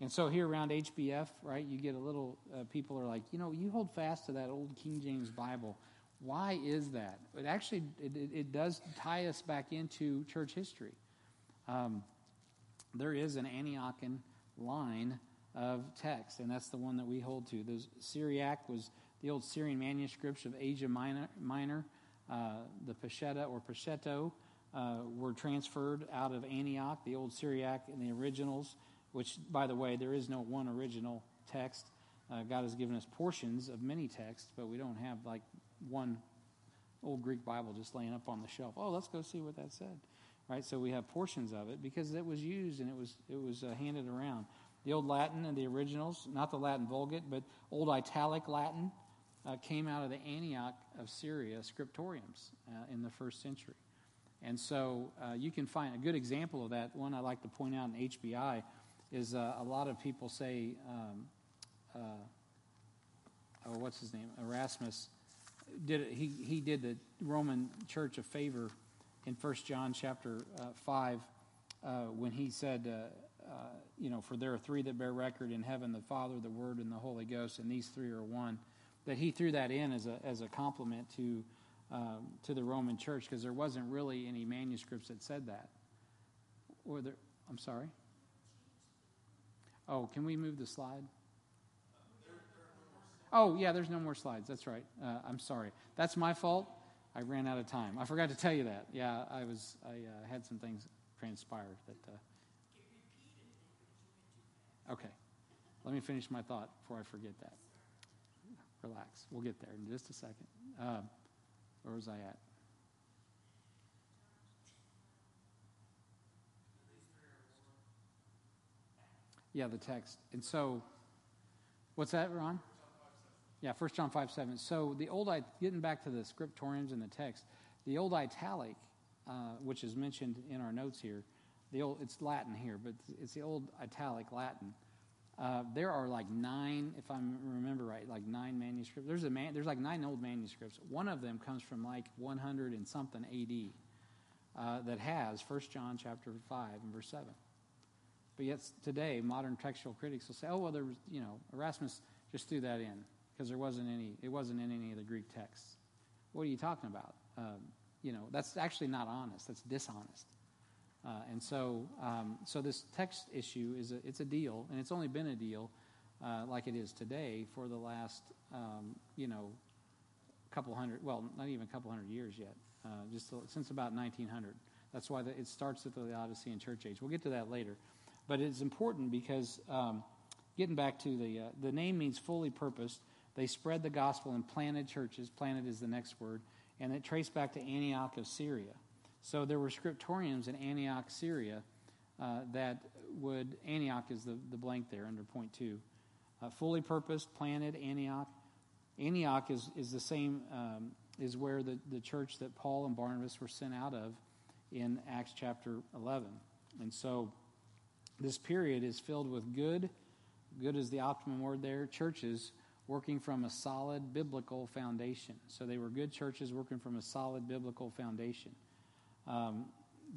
[SPEAKER 1] And so here around HBF, right, you get a little, uh, people are like, you know, you hold fast to that old King James Bible. Why is that? It actually, it, it does tie us back into church history. Um, there is an Antiochian line of text, and that's the one that we hold to. The Syriac was the old Syrian manuscripts of Asia Minor. Minor. Uh, the Peshitta or Peshetto uh, were transferred out of Antioch, the old Syriac and the originals, which, by the way, there is no one original text. Uh, God has given us portions of many texts, but we don't have like one old Greek Bible just laying up on the shelf. Oh, let's go see what that said. Right? So we have portions of it because it was used and it was it was uh, handed around. The Old Latin and the originals, not the Latin Vulgate, but Old Italic Latin, uh, came out of the Antioch of Syria scriptoriums uh, in the first century. And so uh, you can find a good example of that. One I like to point out in HBI is uh, a lot of people say, um, uh, oh, what's his name? Erasmus. Did it, he, he did the Roman church a favor in 1 John chapter uh, 5 when he said, uh, you know, for there are three that bear record in heaven the Father, the Word, and the Holy Ghost, and these three are one. That he threw that in as a, as a compliment to, um, to the Roman church because there wasn't really any manuscripts that said that. Or there, I'm sorry? Oh, can we move the slide? Oh, yeah, there's no more slides. That's right. Uh, I'm sorry. That's my fault. I ran out of time. I forgot to tell you that. Yeah, I was. I uh, had some things transpire that. Uh, Okay. Let me finish my thought before I forget that. Relax. We'll get there in just a second. Where was I at? Yeah, the text. And so, what's that, Ron? Yeah, 1 John 5 7. So, the old, getting back to the scriptoriums and the text, the old italic, uh, which is mentioned in our notes here, the old, it's Latin here, but it's the old italic Latin. Uh, there are like nine, if I remember right, like nine manuscripts. There's a man, there's like nine old manuscripts. One of them comes from like 100 and something A.D. Uh, that has 1 John chapter 5 and verse 7. But yet today, modern textual critics will say, "Oh well, there was, you know, Erasmus just threw that in because there wasn't any, it wasn't in any of the Greek texts." What are you talking about? Um, you know, that's actually not honest. That's dishonest. Uh, and so, um, so this text issue is a, it's a deal, and it's only been a deal uh, like it is today for the last, um, you know, couple hundred, well, not even a couple hundred years yet, uh, just since about 1900. That's why the, it starts at the Laodicean church age. We'll get to that later. But it's important because, um, getting back to the, uh, the name means fully purposed. They spread the gospel and planted churches. Planted is the next word. And it traced back to Antioch of Syria. So there were scriptoriums in Antioch, Syria, uh, that would Antioch is the, the blank there under point two. Uh, fully purposed, planted Antioch. Antioch is, is the same, um, is where the, the church that Paul and Barnabas were sent out of in Acts chapter 11. And so this period is filled with good, good is the optimum word there, churches working from a solid biblical foundation. So they were good churches working from a solid biblical foundation. Um,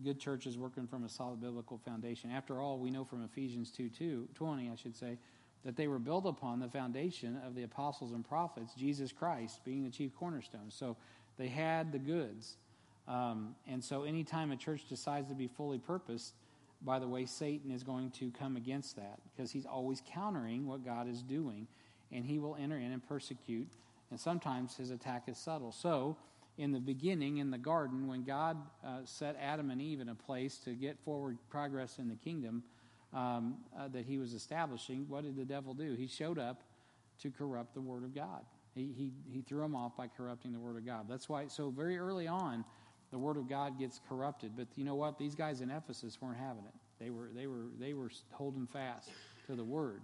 [SPEAKER 1] good churches working from a solid biblical foundation. After all, we know from Ephesians 2, 2 20, I should say, that they were built upon the foundation of the apostles and prophets, Jesus Christ being the chief cornerstone. So they had the goods. Um, and so anytime a church decides to be fully purposed, by the way, Satan is going to come against that because he's always countering what God is doing, and he will enter in and persecute. And sometimes his attack is subtle. So, in the beginning, in the garden, when God uh, set Adam and Eve in a place to get forward progress in the kingdom, um, uh, that he was establishing, what did the devil do? He showed up to corrupt the Word of God. He, he, he threw him off by corrupting the Word of God. That's why, so very early on, the Word of God gets corrupted. But you know what? These guys in Ephesus weren't having it. They were, they were, they were holding fast to the Word.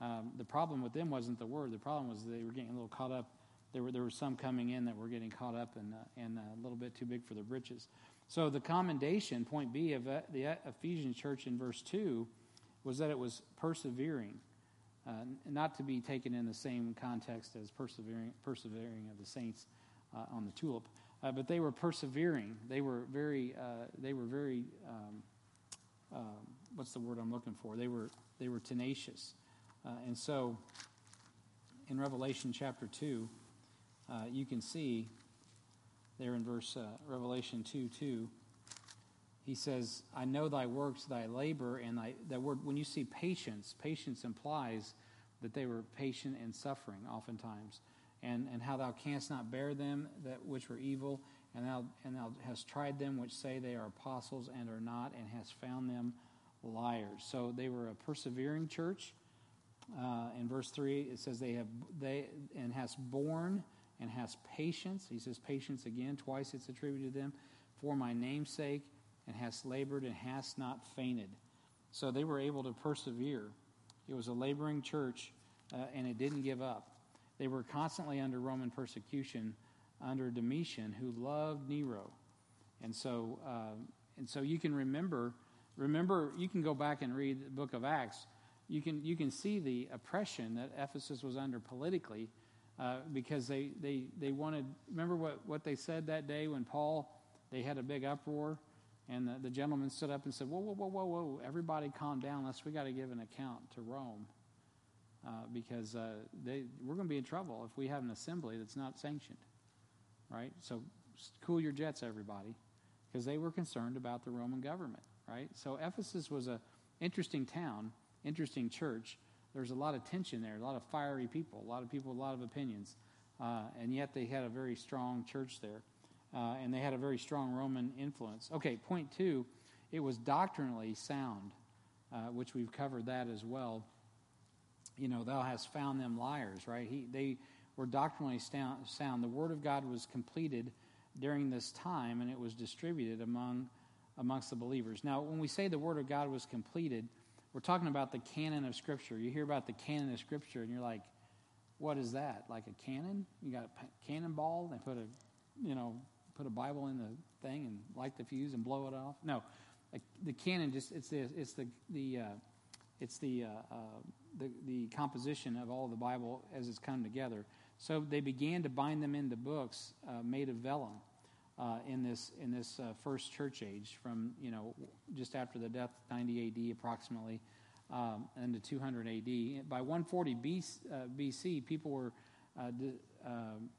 [SPEAKER 1] Um, the problem with them wasn't the Word. The problem was they were getting a little caught up. There were, there were some coming in that were getting caught up and, uh, and uh, a little bit too big for their britches. So the commendation, point B, of uh, the Ephesian church in verse 2 was that it was persevering, uh, not to be taken in the same context as persevering, persevering of the saints uh, on the tulip, uh, but they were persevering. They were very, they were very, um, um, what's the word I'm looking for? They were, they were tenacious, and so in Revelation chapter two, uh, you can see there in verse Revelation two two he says, I know thy works, thy labor, and thy, that word, when you see patience, patience implies that they were patient in suffering oftentimes, and, and how thou canst not bear them that which were evil, and thou, and thou hast tried them which say they are apostles and are not, and hast found them liars. So they were a persevering church. Uh, in verse 3, it says, they have, they, and has borne and has patience. He says patience again, twice it's attributed to them, for my name's sake and has labored and has not fainted. So they were able to persevere. It was a laboring church, uh, and it didn't give up. They were constantly under Roman persecution under Domitian, who loved Nero. And so, uh, and so you can remember, remember, you can go back and read the book of Acts. You can, you can see the oppression that Ephesus was under politically uh, because they, they, they wanted, remember what, what they said that day when Paul, they had a big uproar? And the, the gentleman stood up and said, Whoa, whoa, whoa, whoa, whoa, everybody calm down. Let's, we got to give an account to Rome uh, because uh, they, we're going to be in trouble if we have an assembly that's not sanctioned. Right? So cool your jets, everybody, because they were concerned about the Roman government. Right? So Ephesus was an interesting town, interesting church. There's a lot of tension there, a lot of fiery people, a lot of people a lot of opinions. Uh, and yet they had a very strong church there uh, and they had a very strong Roman influence. Okay, point two, it was doctrinally sound, uh, which we've covered that as well. You know, thou hast found them liars, right? He, they were doctrinally sound. The Word of God was completed during this time, and it was distributed among amongst the believers. Now, when we say the Word of God was completed, we're talking about the canon of Scripture. You hear about the canon of Scripture, and you're like, what is that? Like a cannon? You got a cannonball? They put a, you know, put a Bible in the thing and light the fuse and blow it off. No, the canon just it's the it's the the uh, it's the, uh, uh, the the composition of all the Bible as it's come together. So they began to bind them into books uh, made of vellum. Uh, in this in this uh, first church age, from you know just after the death, 90 A.D. approximately, um, into 200 A.D. By 140 BC, people were um,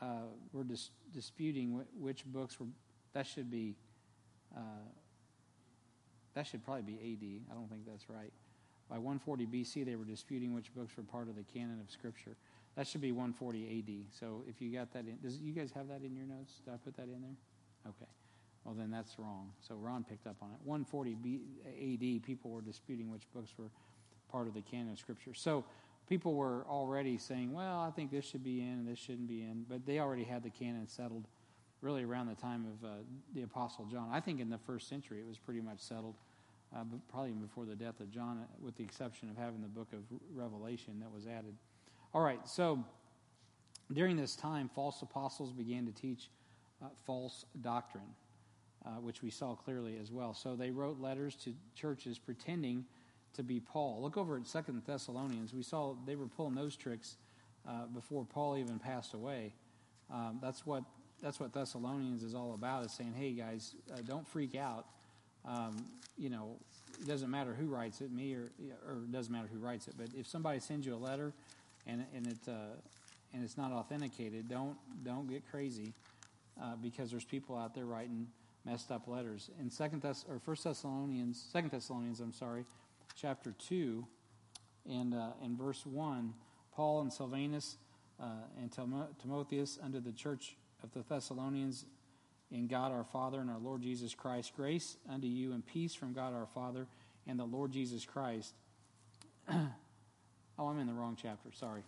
[SPEAKER 1] uh, we're dis- disputing wh- which books were. That should be. Uh, that should probably be AD. I don't think that's right. By 140 BC, they were disputing which books were part of the canon of Scripture. That should be 140 AD. So if you got that in, does you guys have that in your notes? Did I put that in there? Okay. Well, then that's wrong. So Ron picked up on it. 140 B, AD, people were disputing which books were part of the canon of Scripture. So people were already saying, well, I think this should be in and this shouldn't be in, but they already had the canon settled really around the time of uh, the Apostle John. I think in the first century it was pretty much settled uh, probably even before the death of John, with the exception of having the book of Revelation that was added. All right, so during this time, false apostles began to teach uh, false doctrine, uh, which we saw clearly as well. So they wrote letters to churches pretending to be Paul. Look over at Second Thessalonians. We saw they were pulling those tricks uh, before Paul even passed away. Um, that's what that's what Thessalonians is all about. Is saying, hey guys, uh, don't freak out. Um, you know, it doesn't matter who writes it, me or or it doesn't matter who writes it. But if somebody sends you a letter and and it uh, and it's not authenticated, don't don't get crazy uh, because there's people out there writing messed up letters. In Second Thess or First Thessalonians, Second Thessalonians, I'm sorry, chapter two, and uh, in verse one, Paul and Silvanus uh, and Timotheus unto the church of the Thessalonians in God our Father and our Lord Jesus Christ, grace unto you and peace from God our Father and the Lord Jesus Christ. oh, I'm in the wrong chapter. Sorry.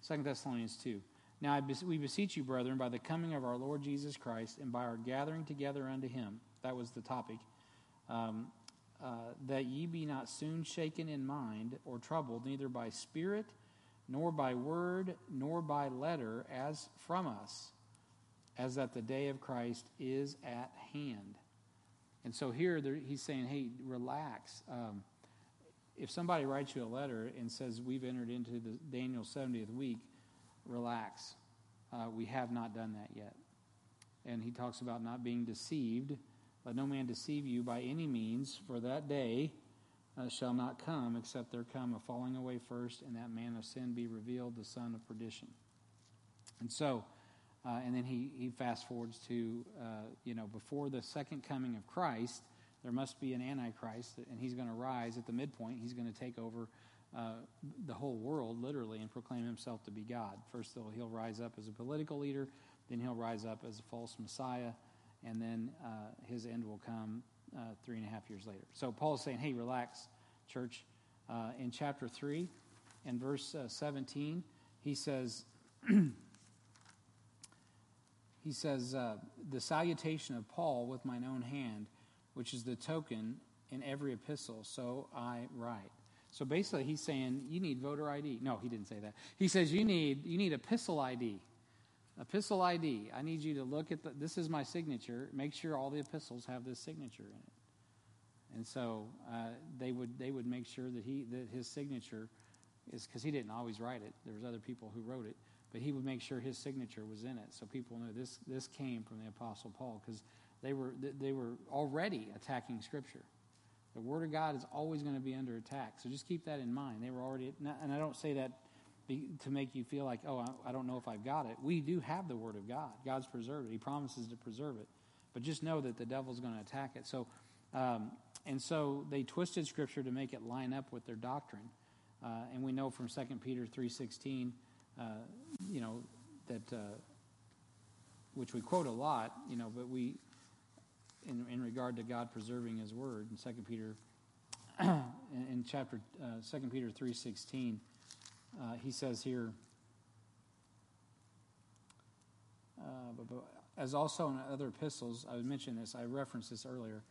[SPEAKER 1] Second Thessalonians 2. Now we beseech you, brethren, by the coming of our Lord Jesus Christ and by our gathering together unto him, that was the topic, um, uh, that ye be not soon shaken in mind or troubled, neither by spirit, nor by word, nor by letter, as from us, as that the day of Christ is at hand. And so here he's saying, hey, relax. Um, if somebody writes you a letter and says, We've entered into the Daniel 70th week, relax. Uh, we have not done that yet. And he talks about not being deceived. Let no man deceive you by any means, for that day uh, shall not come except there come a falling away first, and that man of sin be revealed, the son of perdition. And so, uh, and then he, he fast forwards to, uh, you know, before the second coming of Christ, there must be an Antichrist, and he's going to rise at the midpoint. He's going to take over uh, the whole world, literally, and proclaim himself to be God. First, though, he'll rise up as a political leader, then he'll rise up as a false Messiah, and then uh, his end will come uh, three and a half years later. So Paul is saying, hey, relax, church. Uh, in chapter 3 in verse uh, 17, he says, he says, the salutation of Paul with mine own hand which is the token in every epistle, so I write. So basically, he's saying you need voter ID. No, he didn't say that. He says you need you need epistle ID. Epistle ID. I need you to look at the. This is my signature. Make sure all the epistles have this signature in it. And so uh, they would they would make sure that he that his signature is because he didn't always write it. There was other people who wrote it, but he would make sure his signature was in it, so people knew this this came from the apostle Paul because they were, they were already attacking Scripture. The Word of God is always going to be under attack. So just keep that in mind. They were already, and I don't say that to make you feel like, oh, I don't know if I've got it. We do have the Word of God. God's preserved it. He promises to preserve it. But just know that the devil's going to attack it. So, um, and so they twisted Scripture to make it line up with their doctrine. Uh, and we know from 2 Peter 3.16, uh, you know, that, uh, which we quote a lot, you know, but we, in, in regard to God preserving His Word in Second Peter, in, chapter uh, Second Peter three sixteen, uh, he says here, uh, as also in other epistles, I mentioned this, I referenced this earlier,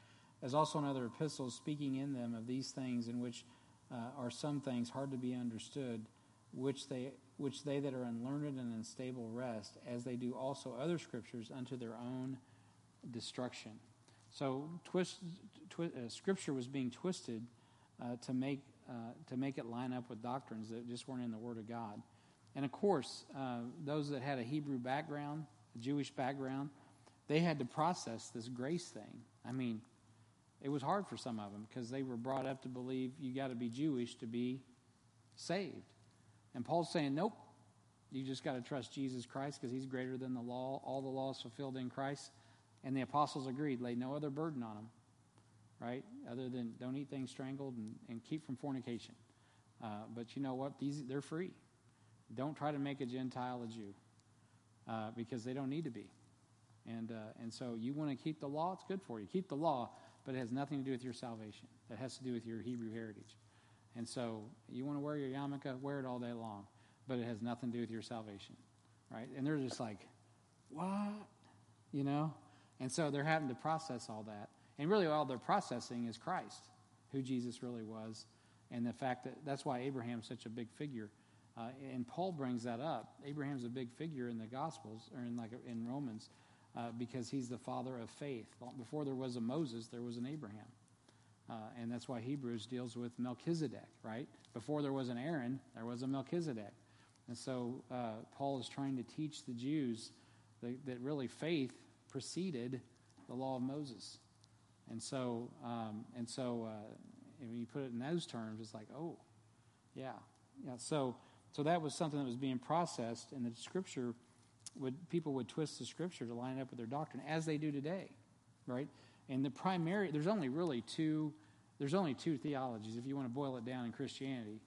[SPEAKER 1] as also in other epistles, speaking in them of these things, in which uh, are some things hard to be understood, which they which they that are unlearned and unstable rest, as they do also other scriptures unto their own destruction. So twist, twi- uh, Scripture was being twisted uh, to make uh, to make it line up with doctrines that just weren't in the Word of God. And of course, uh, those that had a Hebrew background, a Jewish background, they had to process this grace thing. I mean, it was hard for some of them because they were brought up to believe you got to be Jewish to be saved. And Paul's saying, nope, you just got to trust Jesus Christ because he's greater than the law. All the law is fulfilled in Christ. And the apostles agreed, lay no other burden on them, right? Other than don't eat things strangled and, and keep from fornication. Uh, but you know what? These they're free. Don't try to make a Gentile a Jew uh, because they don't need to be. And uh, and so you want to keep the law. It's good for you. Keep the law, but it has nothing to do with your salvation. That has to do with your Hebrew heritage. And so you want to wear your yarmulke, wear it all day long, but it has nothing to do with your salvation, right? And they're just like, what? You know? And so they're having to process all that. And really, all they're processing is Christ, who Jesus really was, and the fact that that's why Abraham's such a big figure. Uh, and Paul brings that up. Abraham's a big figure in the Gospels or in like in Romans uh, because he's the father of faith. Before there was a Moses, there was an Abraham. Uh, and that's why Hebrews deals with Melchizedek, right? Before there was an Aaron, there was a Melchizedek. And so uh, Paul is trying to teach the Jews that, that, really faith preceded the law of Moses. And so, um, and so uh, when you put it in those terms, it's like, oh, yeah. Yeah, so, so that was something that was being processed, and the scripture would, people would twist the scripture to line up with their doctrine, as they do today, right? And the primary, there's only really two, there's only two theologies if you want to boil it down in Christianity,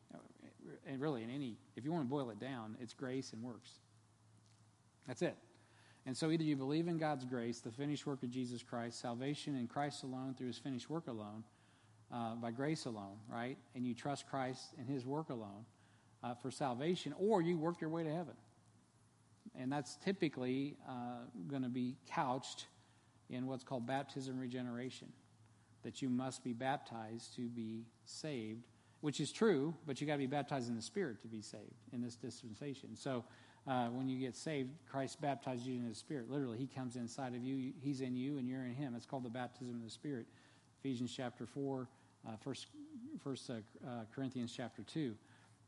[SPEAKER 1] and really in any, if you want to boil it down, it's grace and works. That's it. And so either you believe in God's grace, the finished work of Jesus Christ, salvation in Christ alone through his finished work alone, uh, by grace alone, right? And you trust Christ and his work alone uh, for salvation, or you work your way to heaven. And that's typically uh, going to be couched in what's called baptism regeneration, that you must be baptized to be saved, which is true, but you got to be baptized in the Spirit to be saved in this dispensation. So uh, when you get saved, Christ baptizes you in His Spirit. Literally, He comes inside of you, He's in you, and you're in Him. It's called the baptism of the Spirit. Ephesians chapter 4, uh, first, first uh, uh, Corinthians chapter 2.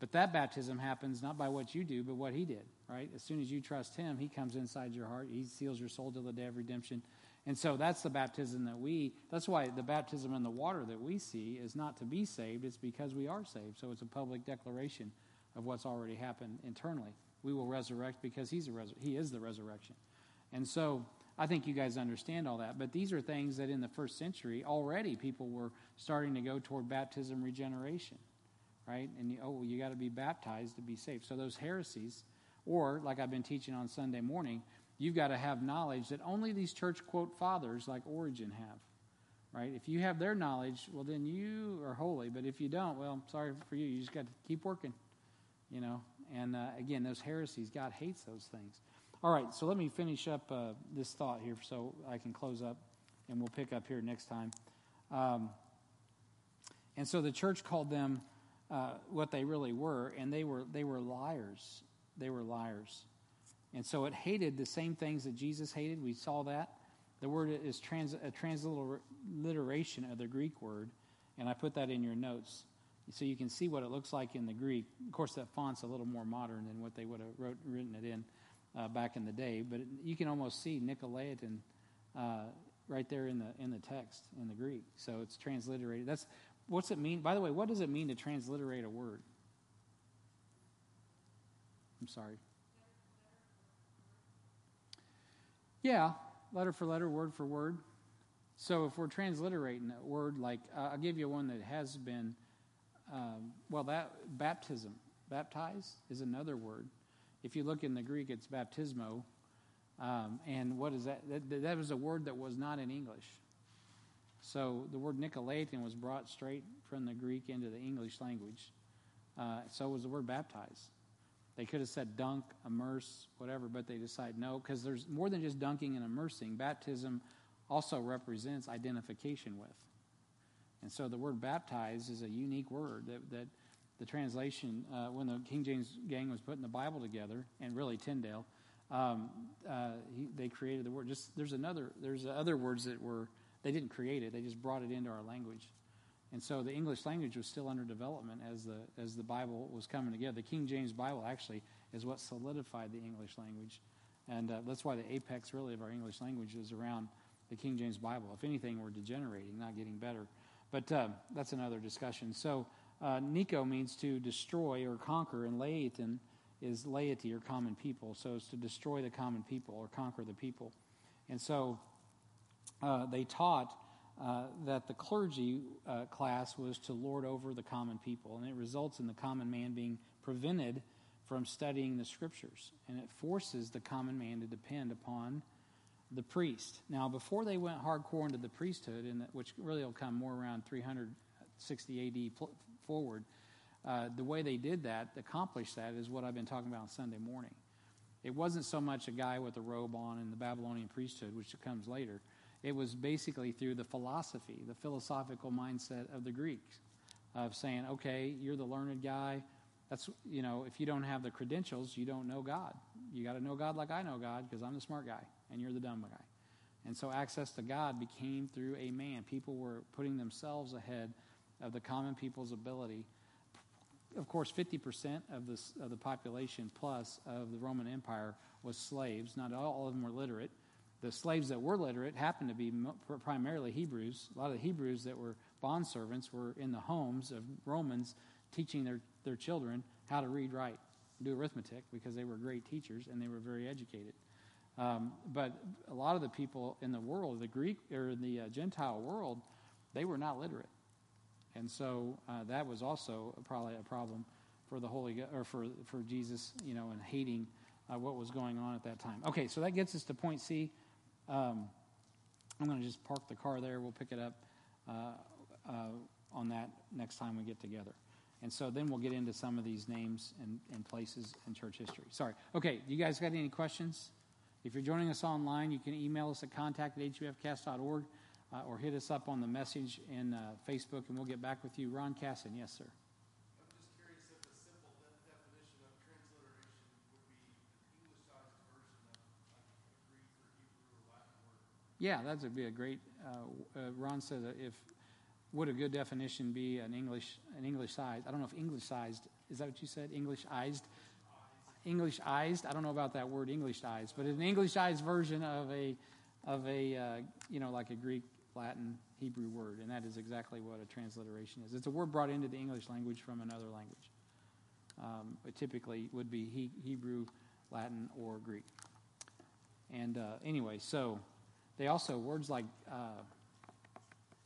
[SPEAKER 1] But that baptism happens not by what you do, but what He did, right? As soon as you trust Him, He comes inside your heart. He seals your soul till the day of redemption. And so that's the baptism that we, that's why the baptism in the water that we see is not to be saved, it's because we are saved. So it's a public declaration of what's already happened internally. We will resurrect because he's a he is the resurrection. And so I think you guys understand all that. But these are things that in the first century already people were starting to go toward baptism regeneration, right? And oh, you, oh, you got to be baptized to be saved. So those heresies, or like I've been teaching on Sunday morning, you've got to have knowledge that only these church quote fathers like Origen have. Right? If you have their knowledge, well, then you are holy. But if you don't, well, sorry for you. You just got to keep working. You know. And uh, again, those heresies, God hates those things. All right, so let me finish up uh, this thought here so I can close up, and we'll pick up here next time. Um, and so the church called them uh, what they really were, and they were they were liars. They were liars. And so it hated the same things that Jesus hated. We saw that. The word is trans, a transliteration of the Greek word, and I put that in your notes so you can see what it looks like in the Greek. Of course, that font's a little more modern than what they would have wrote, written it in uh, back in the day, but you can almost see Nicolaitan uh, right there in the in the text in the Greek. So it's transliterated. That's what's it mean? By the way, what does it mean to transliterate a word? I'm sorry. Yeah, letter for letter, word for word. So if we're transliterating a word like, uh, I'll give you one that has been, um, well, that baptism, baptize is another word. If you look in the Greek, it's baptismo. Um, and what is that? that? that? was a word that was not in English. So the word Nicolaitan was brought straight from the Greek into the English language. Uh, so was the word baptize. They could have said dunk, immerse, whatever, but they decide no, because there's more than just dunking and immersing. Baptism also represents identification with. And so the word baptize is a unique word that, that the translation, uh, when the King James gang was putting the Bible together, and really Tyndale, um, uh, he, they created the word. Just there's another, there's other words that were they didn't create it; they just brought it into our language. And so the English language was still under development as the, as the Bible was coming together. The King James Bible actually is what solidified the English language. And uh, that's why the apex, really, of our English language is around the King James Bible. If anything, we're degenerating, not getting better. But uh, that's another discussion. So, uh, Nico means to destroy or conquer, and laetin is laity or common people. So, it's to destroy the common people or conquer the people. And so, uh, they taught uh, that the clergy uh, class was to lord over the common people, and it results in the common man being prevented from studying the scriptures, and it forces the common man to depend upon the priest. Now, before they went hardcore into the priesthood, and which really will come more around 360 AD forward, uh, the way they did that, accomplished that, is what I've been talking about on Sunday morning. It wasn't so much a guy with a robe on in the Babylonian priesthood, which comes later It was basically through the philosophy, the philosophical mindset of the Greeks, of saying, okay, you're the learned guy. That's, you know, if you don't have the credentials, you don't know God. You got to know God like I know God because I'm the smart guy and you're the dumb guy. And so access to God became through a man. People were putting themselves ahead of the common people's ability. Of course, 50% of, this, of the population plus of the Roman Empire was slaves. Not all of them were literate. The slaves that were literate happened to be primarily Hebrews. A lot of the Hebrews that were bondservants were in the homes of Romans teaching their, their children how to read, write, do arithmetic because they were great teachers and they were very educated. Um, but a lot of the people in the world, the Greek or the uh, Gentile world, they were not literate, and so uh, that was also probably a problem for the Holy or for for Jesus, you know, and hating uh, what was going on at that time. Okay, so that gets us to point C. Um, I'm going to just park the car there. We'll pick it up uh, uh, on that next time we get together. And so then we'll get into some of these names and, and places in church history. Sorry. Okay, you guys got any questions? If you're joining us online, you can email us at contact at hufcast.org uh, or hit us up on the message in uh, Facebook and we'll get back with you. Ron Casson, yes, sir. Yeah, that would be a great. Uh, uh, Ron said if would a good definition be an English an English sized? I don't know if English sized is that what you said? Englishized. Englishized. I don't know about that word Englishized, but an Englishized version of a of a uh, you know like a Greek, Latin, Hebrew word, and that is exactly what a transliteration is. It's a word brought into the English language from another language. Um, it typically would be he, Hebrew, Latin, or Greek. And uh, anyway, so they also, words like uh,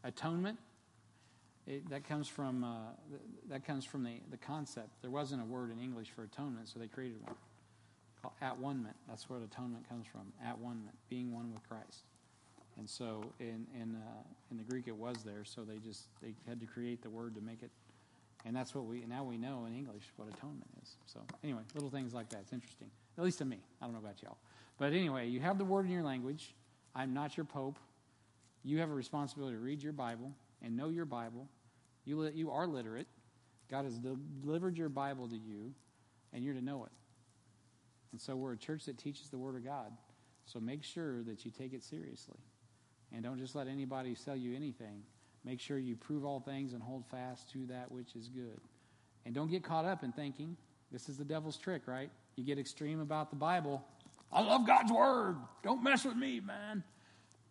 [SPEAKER 1] atonement, it, that comes from, uh, that comes from the, the concept. There wasn't a word in English for atonement, so they created one called at one-ment. That's where atonement comes from, at one-ment, being one with Christ. And so in, in, uh, in the Greek it was there, so they just they had to create the word to make it. And that's what we, now we know in English what atonement is. So anyway, little things like that. It's interesting, at least to me. I don't know about y'all. But anyway, you have the word in your language. I'm not your pope. You have a responsibility to read your Bible and know your Bible. You, you are literate. God has delivered your Bible to you, and you're to know it. And so we're a church that teaches the Word of God. So make sure that you take it seriously. And don't just let anybody sell you anything. Make sure you prove all things and hold fast to that which is good. And don't get caught up in thinking this is the devil's trick, right? You get extreme about the Bible I love God's word. Don't mess with me, man.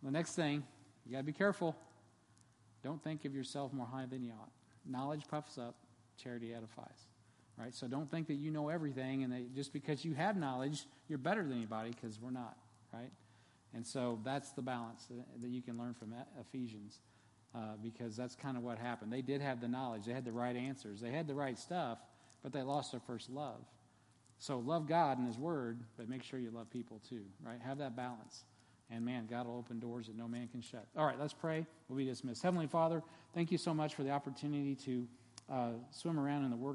[SPEAKER 1] The next thing, you got to be careful. Don't think of yourself more high than you ought. Knowledge puffs up, charity edifies. Right? So don't think that you know everything and that just because you have knowledge, you're better than anybody because we're not. Right? And so that's the balance that you can learn from Ephesians uh, because that's kind of what happened. They did have the knowledge, they had the right answers, they had the right stuff, but they lost their first love. So love God and His Word, but make sure you love people too, right? Have that balance. And man, God will open doors that no man can shut. All right, let's pray. We'll be dismissed. Heavenly Father, thank you so much for the opportunity to uh, swim around in the Word of